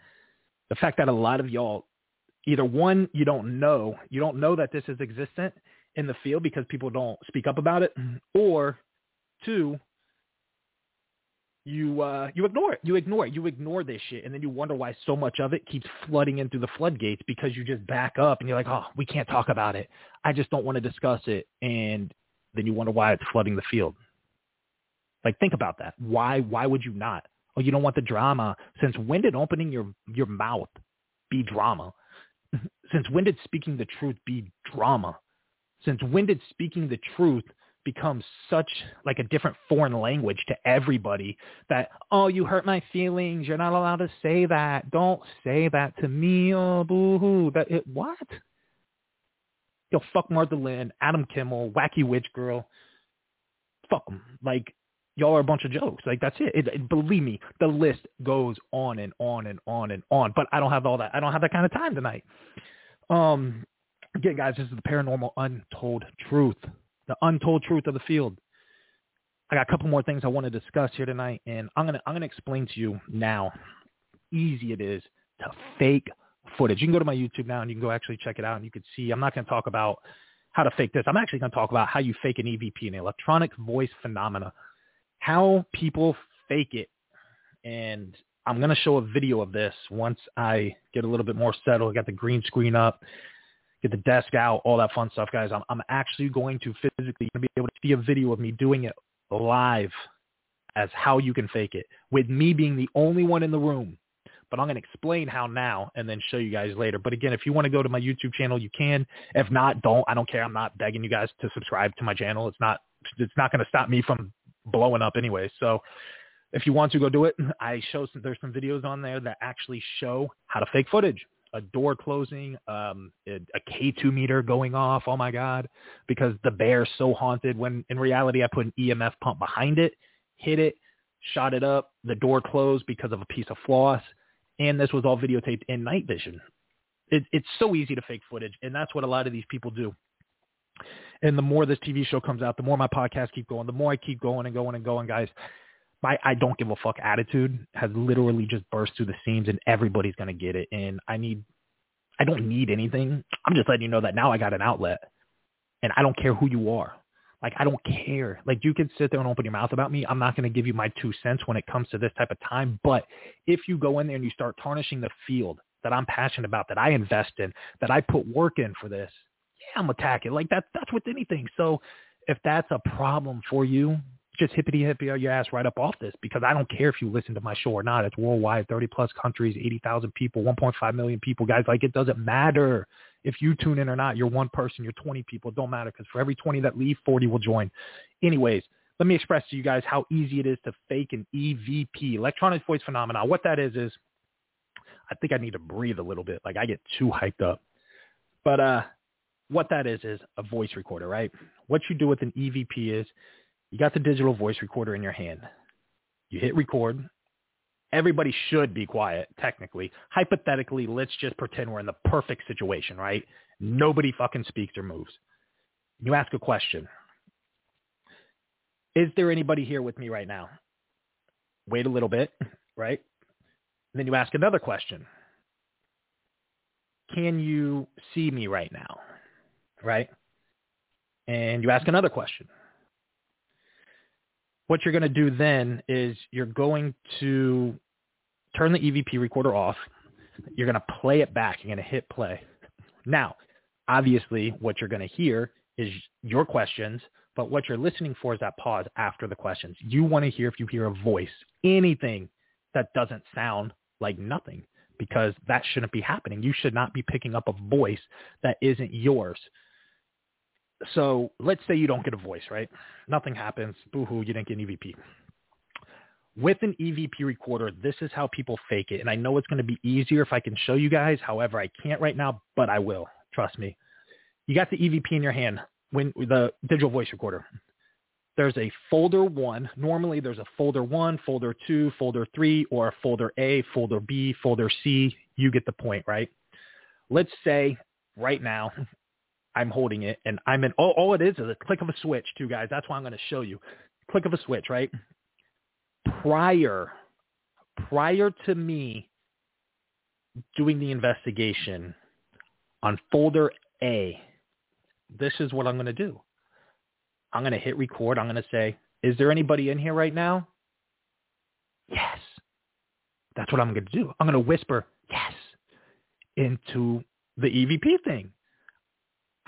the fact that a lot of y'all either one, you don't know, you don't know that this is existent in the field because people don't speak up about it, or two, you uh, you ignore it. You ignore it. You ignore this shit, and then you wonder why so much of it keeps flooding in through the floodgates because you just back up and you're like, oh, we can't talk about it. I just don't want to discuss it, and then you wonder why it's flooding the field. Like, think about that. Why? Why would you not? Oh, you don't want the drama. Since when did opening your your mouth be drama? since when did speaking the truth be drama? Since when did speaking the truth become such like a different foreign language to everybody that, oh, you hurt my feelings. You're not allowed to say that. Don't say that to me. Oh, boo-hoo. That it, what? Yo, fuck Martha Linn, Adam Kimmel, Wacky Witch Girl. Fuck them. Like, y'all are a bunch of jokes. Like that's it. It, it. Believe me, the list goes on and on and on and on. But I don't have all that. I don't have that kind of time tonight. Um, again, guys, this is the paranormal untold truth, the untold truth of the field. I got a couple more things I want to discuss here tonight, and I'm gonna I'm gonna explain to you now easy it is to fake footage. You can go to my YouTube now and you can go actually check it out, and you can see. I'm not to talk about how to fake this. I'm actually to talk about how you fake an EVP, an electronic voice phenomena how people fake it. And I'm to show a video of this once I get a little bit more settled, I got the green screen up, get the desk out, all that fun stuff, guys. I'm, I'm actually going to physically be able to see a video of me doing it live as how you can fake it with me being the only one in the room. But I'm going to explain how now and then show you guys later. But again, if you want to go to my YouTube channel, you can. If not, don't. I don't care. I'm not begging you guys to subscribe to my channel. It's not it's not going to stop me from blowing up anyway. So if you want to go do it, I show some, there's some videos on there that actually show how to fake footage. A door closing, um, a, a K2 meter going off. Oh my God. Because the bear's so haunted when in reality I put an EMF pump behind it, hit it, shot it up. The door closed because of a piece of floss. And this was all videotaped in night vision. It, it's so easy to fake footage. And that's what a lot of these people do. And the more this TV show comes out, the more my podcast keep going, the more I keep going and going and going, guys. My I don't give a fuck attitude has literally just burst through the seams and everybody's gonna get it. And I need I don't need anything. I'm just letting you know that now I got an outlet. And I don't care who you are. Like I don't care. Like you can sit there and open your mouth about me. I'm not to give you my two cents when it comes to this type of time. But if you go in there and you start tarnishing the field that I'm passionate about, that I invest in, that I put work in for this, yeah, I'm attacking. Like that's that's with anything. So if that's a problem for you, just hippity hippity your ass right up off this because I don't care if you listen to my show or not. It's worldwide, 30 plus countries, 80,000 people, 1.5 million people, guys. Like it doesn't matter if you tune in or not. You're one person, you're 20 people. It don't matter because for every 20 that leave, 40 will join. Anyways, let me express to you guys how easy it is to fake an EVP, electronic voice phenomenon. What that is is, I think I need to breathe a little bit. Like I get too hyped up. But uh, what that is is a voice recorder, right? What you do with an EVP is you got the digital voice recorder in your hand. You hit record. Everybody should be quiet, technically. Hypothetically, let's just pretend we're in the perfect situation, right? Nobody fucking speaks or moves. You ask a question. Is there anybody here with me right now? wait a little bit, right? And then you ask another question. Can you see me right now? Right? And you ask another question. What you're going to do then is you're going to turn the EVP recorder off. You're going to play it back. You're going to hit play. Now, obviously, what you're going to hear is your questions, but what you're listening for is that pause after the questions. You want to hear if you hear a voice, anything that doesn't sound like nothing, because that shouldn't be happening. You should not be picking up a voice that isn't yours. So let's say you don't get a voice, right? Nothing happens. Boo-hoo, you didn't get an EVP. With an EVP recorder, this is how people fake it. And I know it's going to be easier if I can show you guys. However, I can't right now, but I will. Trust me. You got the EVP in your hand when the digital voice recorder. There's a folder one. Normally there's a folder one, folder two, folder three, or a folder A, folder B, folder C. You get the point, right? Let's say right now I'm holding it and I'm in, all, all it is is a click of a switch too, guys. That's why I'm going to show you. Click of a switch, right? Prior, prior to me doing the investigation on folder A, this is what I'm going to do. I'm going to hit record. I'm going to say, is there anybody in here right now? Yes. That's what I'm going to do. I'm going to whisper yes into the EVP thing.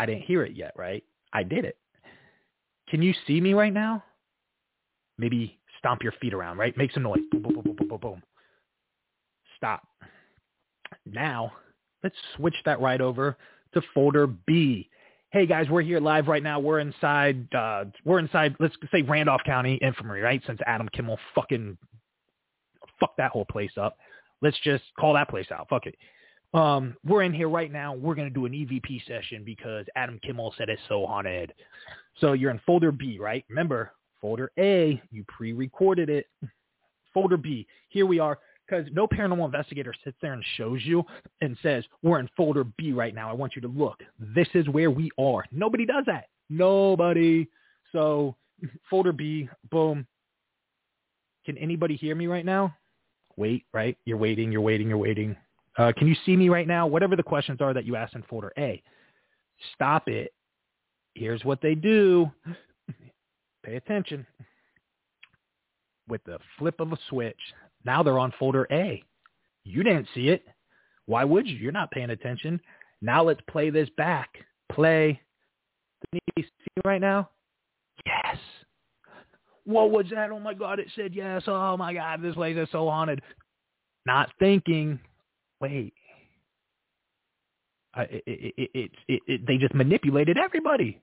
I didn't hear it yet, right? I did it. Can you see me right now? Maybe stomp your feet around, right? Make some noise. Boom, boom, boom, boom, boom, boom, boom. Stop. Now, let's switch that right over to folder B hey guys, we're here live right now. We're inside, uh, we're inside, let's say Randolph County Infirmary, right? Since Adam Kimmel fucking fucked that whole place up. Let's just call that place out. Fuck it. Um, we're in here right now. We're going to do an EVP session because Adam Kimmel said it's so haunted. So you're in folder B, right? Remember, folder A, you pre-recorded it. Folder B, here we are because no paranormal investigator sits there and shows you and says, we're in folder B right now. I want you to look. This is where we are. Nobody does that. Nobody. So folder B, boom. Can anybody hear me right now? Wait, right? You're waiting, you're waiting, you're waiting. Uh, can you see me right now? Whatever the questions are that you asked in folder A. Stop it. Here's what they do. Pay attention. With the flip of a switch, now they're on folder A. You didn't see it. Why would you? You're not paying attention. Now let's play this back. Play. Can you see right now? Yes. What was that? Oh my God, it said yes. Oh my God, this place is so haunted. Not thinking, wait, it, it, it, it, they just manipulated everybody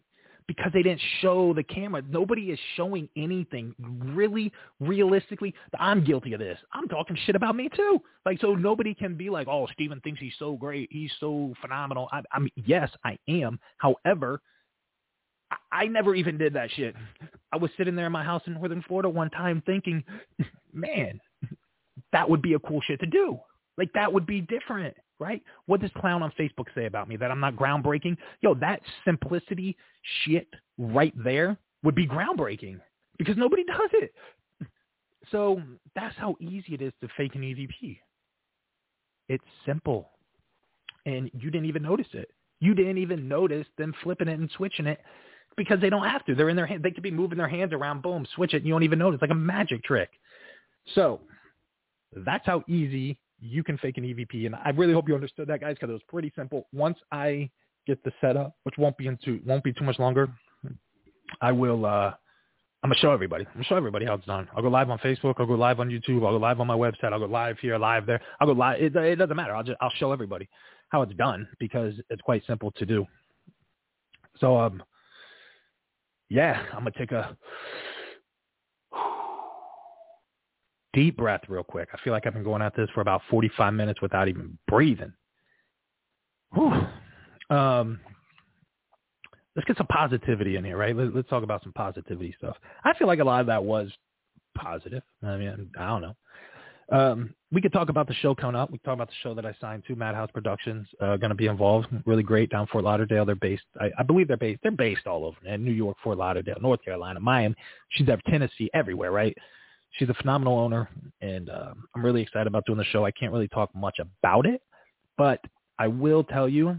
because they didn't show the camera. Nobody is showing anything really realistically. I'm guilty of this. I'm talking shit about me too. Like, so nobody can be like, oh, Steven thinks he's so great. He's so phenomenal. I, I mean, yes, I am. However, I, I never even did that shit. I was sitting there in my house in Northern Florida one time thinking, man, that would be a cool shit to do. Like that would be different right? What does Clown on Facebook say about me? That I'm not groundbreaking? Yo, that simplicity shit right there would be groundbreaking because nobody does it. So that's how easy it is to fake an EVP. It's simple. And you didn't even notice it. You didn't even notice them flipping it and switching it because they don't have to. They're in their hand. They could be moving their hands around. Boom, switch it. And you don't even notice. Like a magic trick. So that's how easy you can fake an EVP. And I really hope you understood that, guys, because it was pretty simple. Once I get the setup, which won't be into won't be too much longer, I will. uh I'm gonna show everybody. I'm gonna show everybody how it's done. I'll go live on Facebook. I'll go live on YouTube. I'll go live on my website. I'll go live here, live there. I'll go live. It, it doesn't matter. I'll just I'll show everybody how it's done because it's quite simple to do. So um, yeah, I'm gonna take a deep breath real quick. I feel like I've been going at this for about 45 minutes without even breathing. Um, let's get some positivity in here, right? Let, us talk about some positivity stuff. I feel like a lot of that was positive. I mean, I don't know. Um, we could talk about the show coming up. We talk about the show that I signed to, Madhouse Productions, uh, going to be involved. Really great down Fort Lauderdale. They're based, I, I believe they're based, they're based all over, in New York, Fort Lauderdale, North Carolina, Miami. She's there, Tennessee, everywhere, right? She's a phenomenal owner, and uh, I'm really excited about doing the show. I can't really talk much about it, but I will tell you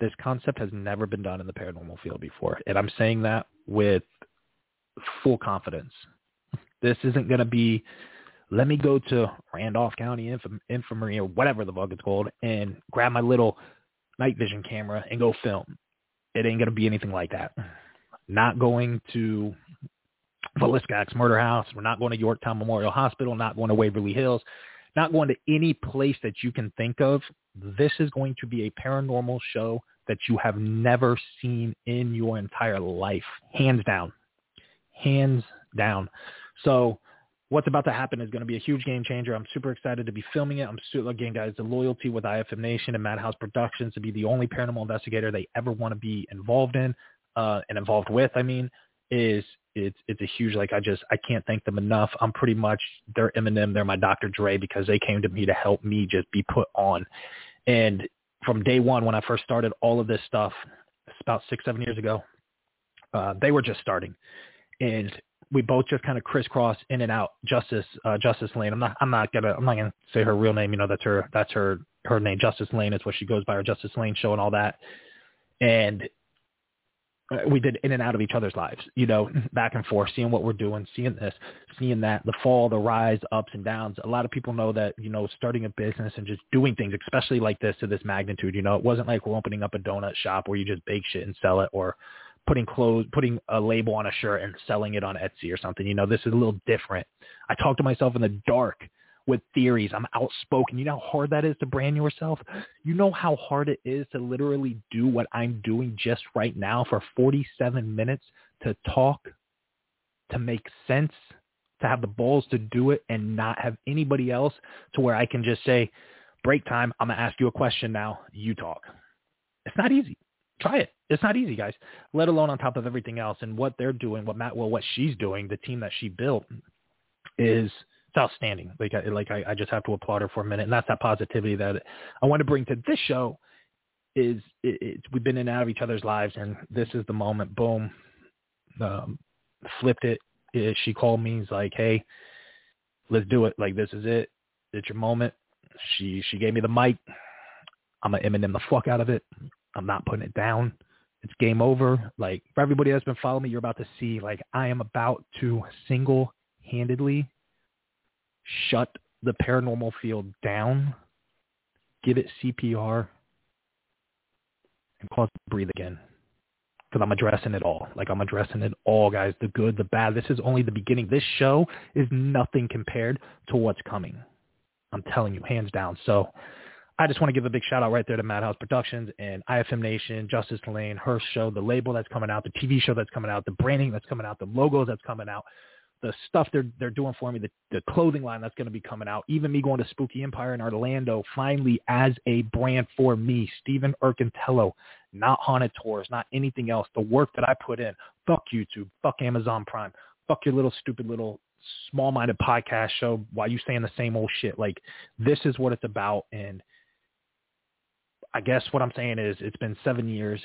this concept has never been done in the paranormal field before, and I'm saying that with full confidence. This isn't going to be let me go to Randolph County Infirm- Infirmary or whatever the fuck it's called and grab my little night vision camera and go film. It ain't going to be anything like that. Not going to Villisca Axe Murder House. We're not going to Yorktown Memorial Hospital, not going to Waverly Hills, not going to any place that you can think of. This is going to be a paranormal show that you have never seen in your entire life. Hands down. Hands down. So what's about to happen is going to be a huge game changer. I'm super excited to be filming it. I'm super, again, guys, the loyalty with IFM Nation and Madhouse Productions to be the only paranormal investigator they ever want to be involved in uh, and involved with. I mean, is it's it's a huge like I just I can't thank them enough. I'm pretty much they're Eminem, they're my Dr. Dre because they came to me to help me just be put on. And from day one when I first started all of this stuff, it's about six seven years ago, uh, they were just starting, and we both just kind of crisscross in and out. Justice uh, Justice Lane. I'm not I'm not gonna I'm not gonna say her real name. You know that's her that's her her name. Justice Lane is what she goes by. Her Justice Lane show and all that. And uh, we did in and out of each other's lives, you know, back and forth, seeing what we're doing, seeing this, seeing that, the fall, the rise, ups and downs. A lot of people know that, you know, starting a business and just doing things, especially like this to this magnitude, you know, it wasn't like we're opening up a donut shop where you just bake shit and sell it or putting clothes, putting a label on a shirt and selling it on Etsy or something. You know, this is a little different. I talk to myself in the dark with theories. I'm outspoken. You know how hard that is to brand yourself? You know how hard it is to literally do what I'm doing just right now for 47 minutes to talk, to make sense, to have the balls to do it and not have anybody else to where I can just say, break time, I'm going to ask you a question now, you talk. It's not easy. Try it. It's not easy, guys, let alone on top of everything else. And what they're doing, what Matt, well, what she's doing, the team that she built is – it's outstanding. Like I, like I, I just have to applaud her for a minute, and that's that positivity that I want to bring to this show. Is it, it, we've been in and out of each other's lives, and this is the moment. Boom, um, flipped it. it. She called me. He's like, "Hey, let's do it. Like this is it. It's your moment." She she gave me the mic. I'm gonna Eminem the fuck out of it. I'm not putting it down. It's game over. Like for everybody that's been following me, you're about to see like I am about to single handedly shut the paranormal field down, give it CPR, and cause it to breathe again. Because I'm addressing it all. Like I'm addressing it all, guys. The good, the bad. This is only the beginning. This show is nothing compared to what's coming. I'm telling you, hands down. So I just want to give a big shout out right there to Madhouse Productions and IFM Nation, Justice Lane, her show, the label that's coming out, the TV show that's coming out, the branding that's coming out, the logos that's coming out, the stuff they're they're doing for me, the, the clothing line that's going to be coming out, even me going to Spooky Empire in Orlando, finally as a brand for me, Stephen Urcantello, not Haunted Tours, not anything else. The work that I put in, fuck YouTube, fuck Amazon Prime, fuck your little stupid little small-minded podcast show while you saying the same old shit. Like this is what it's about, and I guess what I'm saying is it's been seven years.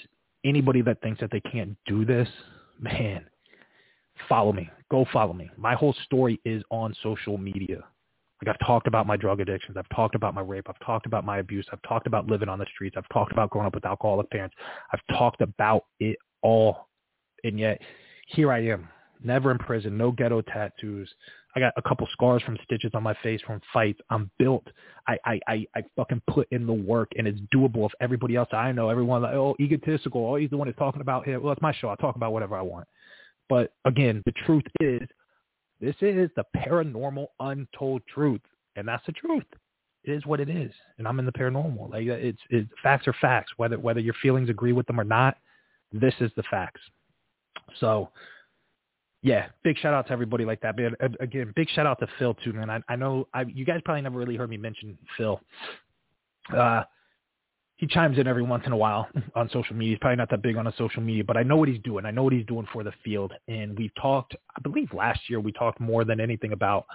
Anybody that thinks that they can't do this, man, follow me. Go follow me. My whole story is on social media. Like I've talked about my drug addictions. I've talked about my rape. I've talked about my abuse. I've talked about living on the streets. I've talked about growing up with alcoholic parents. I've talked about it all. And yet here I am, never in prison, no ghetto tattoos. I got a couple scars from stitches on my face from fights. I'm built. I, I, I, I fucking put in the work and it's doable. If everybody else I know, everyone like, oh, egotistical. Oh, he's the one that's talking about him. Well, it's my show. I'll talk about whatever I want. But again, the truth is, this is the paranormal untold truth, and that's the truth. It is what it is, and I'm in the paranormal. Like it's, it's facts are facts. Whether whether your feelings agree with them or not, this is the facts. So, yeah, big shout out to everybody like that. But again, big shout out to Phil too, man. I, I know I, you guys probably never really heard me mention Phil. Uh, he chimes in every once in a while on social media. He's probably not that big on a social media, but I know what he's doing. I know what he's doing for the field. And we've talked, I believe last year we talked more than anything about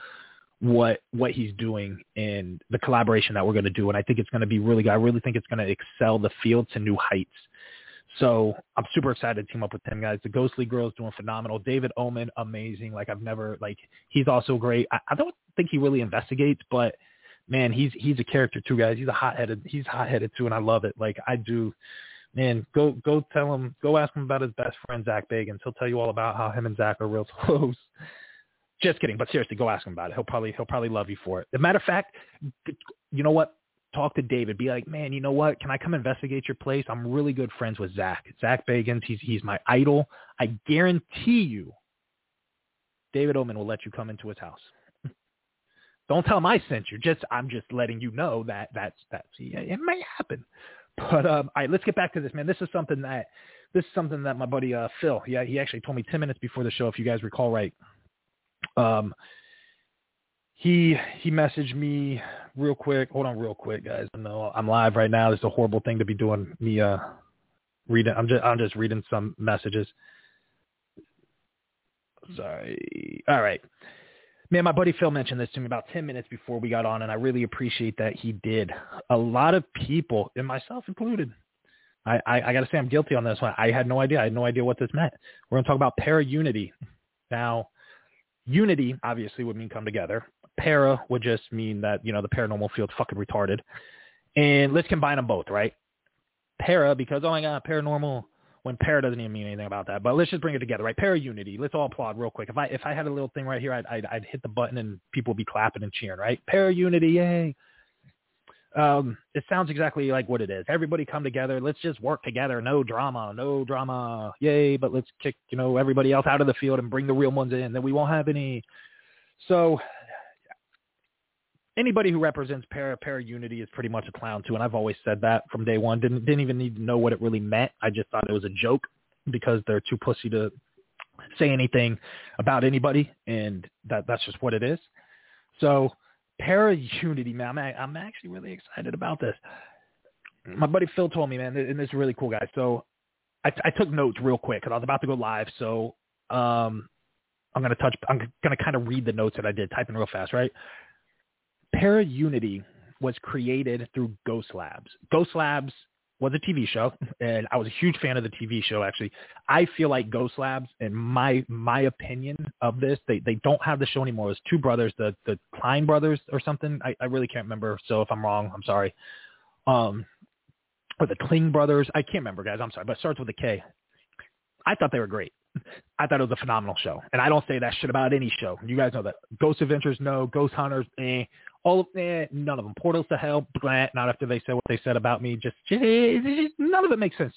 what what he's doing and the collaboration that we're going to do. And I think it's going to be really good. I really think it's going to excel the field to new heights. So I'm super excited to team up with him, guys. The Ghostly Girl is doing phenomenal. David Oman, amazing. Like I've never like he's also great. I, I don't think he really investigates, but man, he's he's a character too, guys. He's a hot headed he's hot headed too, and I love it. Like I do. Man, go go tell him, go ask him about his best friend Zach Bagans. He'll tell you all about how him and Zach are real close. Just kidding, but seriously, go ask him about it. He'll probably he'll probably love you for it. As a matter of fact, you know what? talk to David. Be like, man, you know what? Can I come investigate your place? I'm really good friends with Zach. Zach Bagans. He's he's my idol. I guarantee you, David Oman will let you come into his house. Don't tell him I sent you. Just I'm just letting you know that that's that's yeah, it may happen. But um, all right, let's get back to this, man. This is something that this is something that my buddy uh, Phil, yeah, he actually told me ten minutes before the show, if you guys recall right. Um, he he messaged me real quick. Hold on, real quick, guys. I know I'm live right now. This is a horrible thing to be doing. Me uh reading. I'm just I'm just reading some messages. Sorry. All right. Man, my buddy Phil mentioned this to me about 10 minutes before we got on, and I really appreciate that he did. A lot of people, and myself included, I, I, I got to say I'm guilty on this one. I had no idea. I had no idea what this meant. We're going to talk about para unity. Now, unity obviously would mean come together para would just mean that, you know, the paranormal field's fucking retarded. And let's combine them both, right? Para, because, oh my God, paranormal, when para doesn't even mean anything about that. But let's just bring it together, right? Para unity. Let's all applaud real quick. If I if I had a little thing right here, I'd I'd, I'd hit the button and people would be clapping and cheering, right? Para unity, yay! Um, it sounds exactly like what it is. Everybody come together. Let's just work together. No drama, no drama, yay! But let's kick you know everybody else out of the field and bring the real ones in. Then we won't have any. So anybody who represents para para unity is pretty much a clown too, and I've always said that from day one. Didn't didn't even need to know what it really meant. I just thought it was a joke because they're too pussy to say anything about anybody, and that that's just what it is. So para unity, man, I'm I'm actually really excited about this. My buddy Phil told me, man, and this is really cool, guys. So I, I took notes real quick because I was about to go live. So um, I'm gonna touch. I'm gonna kind of read the notes that I did, typing real fast, right? Para Unity was created through Ghost Labs. Ghost Labs was a TV show, and I was a huge fan of the TV show. Actually, I feel like Ghost Labs, in my my opinion of this, they they don't have the show anymore. It's two brothers, the the Klein brothers or something. I, I really can't remember. So if I'm wrong, I'm sorry. Um, or the Kling brothers. I can't remember, guys. I'm sorry, but it starts with a K. I thought they were great. I thought it was a phenomenal show, and I don't say that shit about any show. You guys know that. Ghost Adventures, no. Ghost Hunters, eh all of eh, none of them. Portals to Hell, blah, not after they said what they said about me. Just, just, none of it makes sense.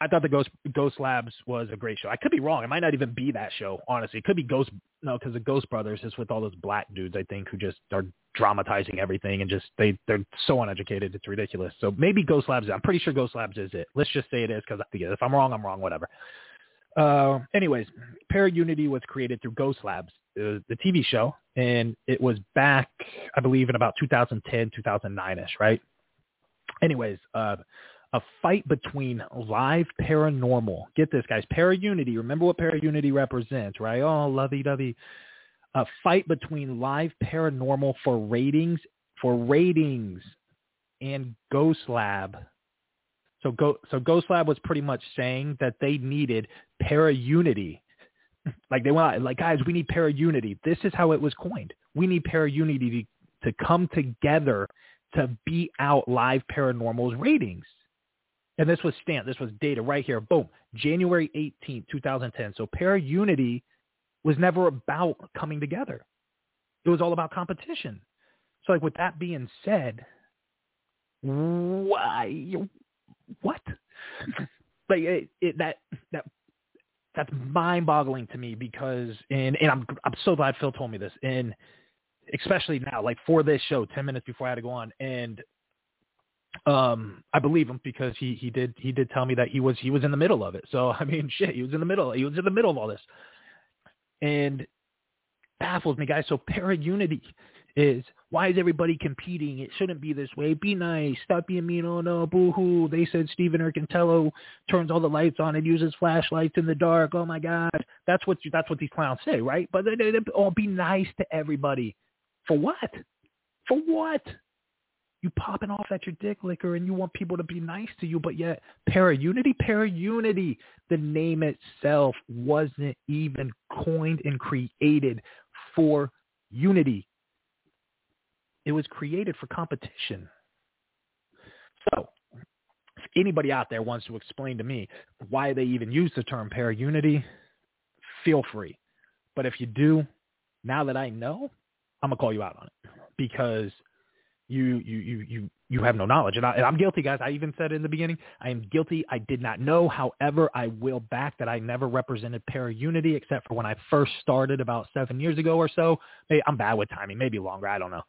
I thought the Ghost Ghost Labs was a great show. I could be wrong. It might not even be that show. Honestly, it could be Ghost. No, because the Ghost Brothers is with all those black dudes. I think who just are dramatizing everything and just they they're so uneducated. It's ridiculous. So maybe Ghost Labs. I'm pretty sure Ghost Labs is it. Let's just say it is because if I'm wrong, I'm wrong. Whatever. Uh, anyways, Para Unity was created through Ghost Labs, the TV show, and it was back, I believe, in about 2010, 2009ish, right? Anyways, uh, a fight between live paranormal. Get this, guys. Para Unity. Remember what Para Unity represents, right? Oh, lovey-dovey. A fight between live paranormal for ratings, for ratings, and Ghost Lab so Go so Ghost Lab was pretty much saying that they needed para unity. Like they went like guys, we need para unity. This is how it was coined. We need para unity to, to come together to beat out live paranormal's ratings. And this was stamped. This was data right here. Boom. January 18th, 2010. So para unity was never about coming together. It was all about competition. So like with that being said, why what? like it, it, that that that's mind-boggling to me because and and I'm I'm so glad Phil told me this and especially now like for this show 10 minutes before I had to go on and um I believe him because he he did he did tell me that he was he was in the middle of it. So I mean shit, he was in the middle. He was in the middle of all this. And baffles me guys. So para unity is why is everybody competing? It shouldn't be this way. Be nice. Stop being mean. Oh no, boo hoo. They said Stephen Urcantello turns all the lights on and uses flashlights in the dark. Oh my God. That's what that's what these clowns say, right? But they, they, they, oh, be nice to everybody. For what? For what? You popping off at your dick liquor and you want people to be nice to you, but yet para unity, para unity, the name itself wasn't even coined and created for unity. It was created for competition. So if anybody out there wants to explain to me why they even use the term para unity, feel free. But if you do, now that I know, I'm gonna call you out on it because you you you you you have no knowledge, and, I, and I'm guilty, guys. I even said in the beginning, I am guilty. I did not know. However, I will back that I never represented para unity except for when I first started about seven years ago or so. Maybe, I'm bad with timing, maybe longer. I don't know.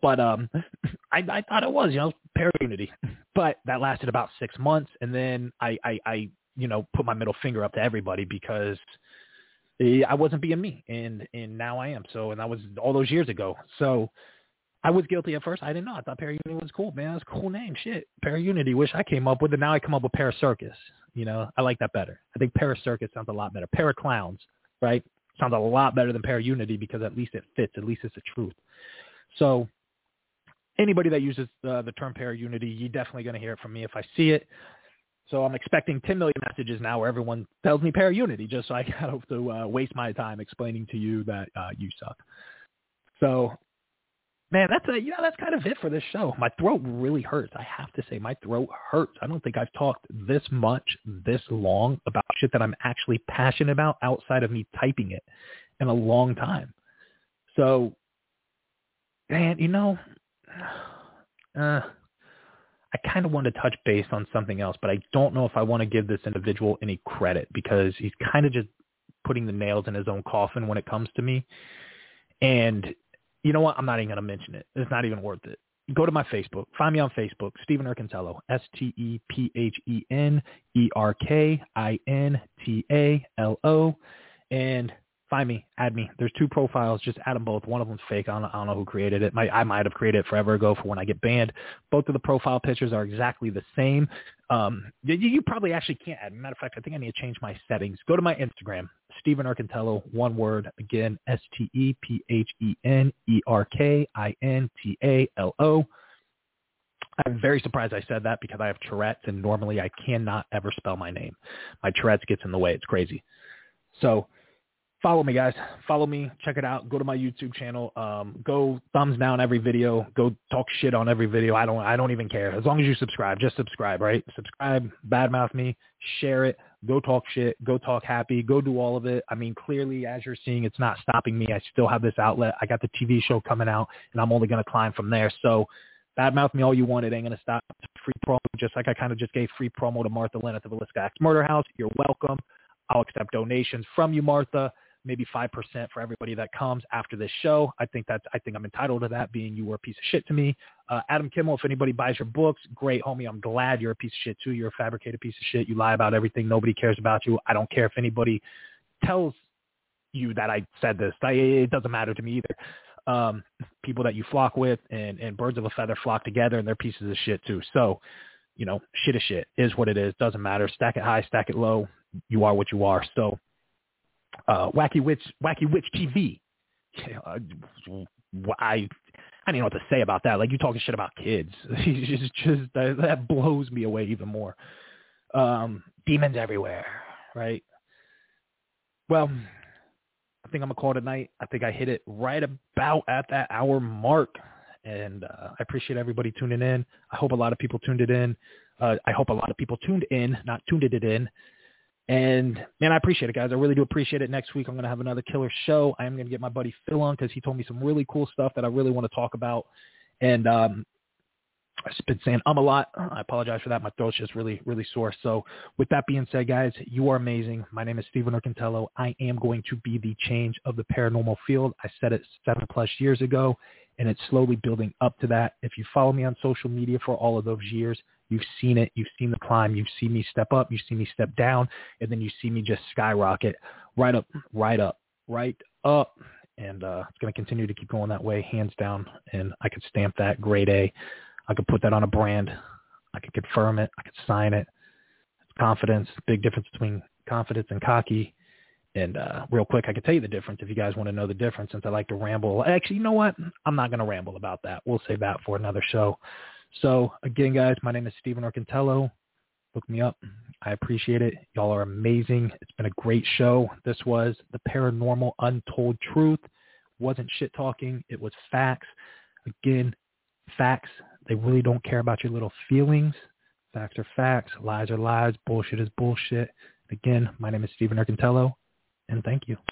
But um, I, I thought it was, you know, para unity. But that lasted about six months, and then I, I, I, you know, put my middle finger up to everybody because I wasn't being me, and and now I am. So, and that was all those years ago. So, I was guilty at first. I didn't know. I thought Unity was cool, man. That's a cool name. Shit, Unity. Wish I came up with it. Now I come up with Circus. You know, I like that better. I think Circus sounds a lot better. Clowns, right? Sounds a lot better than Unity because at least it fits. At least it's the truth. So, anybody that uses uh, the term para Unity, you're definitely going to hear it from me if I see it. So I'm expecting 10 million messages now where everyone tells me para Unity just so I don't have to uh, waste my time explaining to you that uh, you suck. So, man, that's a, you know, that's kind of it for this show. My throat really hurts. I have to say my throat hurts. I don't think I've talked this much, this long about shit that I'm actually passionate about outside of me typing it in a long time. So, man, you know, uh, I kind of want to touch base on something else, but I don't know if I want to give this individual any credit because he's kind of just putting the nails in his own coffin when it comes to me. And you know what? I'm not even going to mention it. It's not even worth it. Go to my Facebook. Find me on Facebook, Stephen Urcantello, S-T-E-P-H-E-N-E-R-K-I-N-T-A-L-O. And find me, add me. There's two profiles. Just add them both. One of them's fake. I don't, I don't know who created it. My, I might have created it forever ago for when I get banned. Both of the profile pictures are exactly the same. Um, you, you probably actually can't add. Matter of fact, I think I need to change my settings. Go to my Instagram, Stephen Urcantello, one word. Again, S-T-E-P-H-E-N-E-R-K-I-N-T-A-L-O. I'm very surprised I said that because I have Tourette's and normally I cannot ever spell my name. My Tourette's gets in the way. It's crazy. So follow me guys. Follow me. Check it out. Go to my youtube channel. Um, go thumbs down every video. Go talk shit on every video. I don't i don't even care. As long as you subscribe just subscribe right? Subscribe badmouth me share it go talk shit go talk happy go do all of it. I mean clearly as you're seeing it's not stopping me. I still have this outlet. I got the tv show coming out and i'm only going to climb from there. So badmouth me all you want. It ain't going to stop. Free promo just like i kind of just gave free promo to martha linn at the Villisca Axe murder house. You're welcome. I'll accept donations from you martha maybe 5% for everybody that comes after this show. I think that's, I think I'm entitled to that being you were a piece of shit to me. Uh, Adam Kimmel, if anybody buys your books, great, homie. I'm glad you're a piece of shit too. You're a fabricated piece of shit. You lie about everything. Nobody cares about you. I don't care if anybody tells you that I said this. I, it doesn't matter to me either. Um, people that you flock with and, and birds of a feather flock together and they're pieces of shit too. So, you know, shit is shit is what it is. Doesn't matter. Stack it high, stack it low. You are what you are. So uh, Wacky Witch, Wacky Witch TV. Uh, I I don't know what to say about that. Like you talking shit about kids. just just that, that blows me away even more. Um, demons everywhere, right? Well, I think I'm gonna call it night. I think I hit it right about at that hour mark, and uh, I appreciate everybody tuning in. I hope a lot of people tuned it in. Uh, I hope a lot of people tuned in, not tuned it in. And man, I appreciate it, guys. I really do appreciate it. Next week, I'm going to have another killer show. I am going to get my buddy Phil on because he told me some really cool stuff that I really want to talk about. And um, I've been saying I'm a lot. I apologize for that. My throat's just really, really sore. So with that being said, guys, you are amazing. My name is Stephen Urcantello. I am going to be the change of the paranormal field. I said it seven plus years ago, and it's slowly building up to that. If you follow me on social media for all of those years, You've seen it. You've seen the climb. You've seen me step up. You've seen me step down. And then you see me just skyrocket right up, right up, right up. And uh, it's going to continue to keep going that way, hands down. And I could stamp that grade A. I could put that on a brand. I could confirm it. I could sign it. It's confidence. Big difference between confidence and cocky. And uh, real quick, I could tell you the difference if you guys want to know the difference since I like to ramble. Actually, you know what? I'm not going to ramble about that. We'll save that for another show. So again, guys, my name is Stephen Urcantello. Look me up. I appreciate it. Y'all are amazing. It's been a great show. This was the paranormal untold truth. Wasn't shit talking. It was facts. Again, facts. They really don't care about your little feelings. Facts are facts. Lies are lies. Bullshit is bullshit. Again, my name is Stephen Urcantello, and thank you.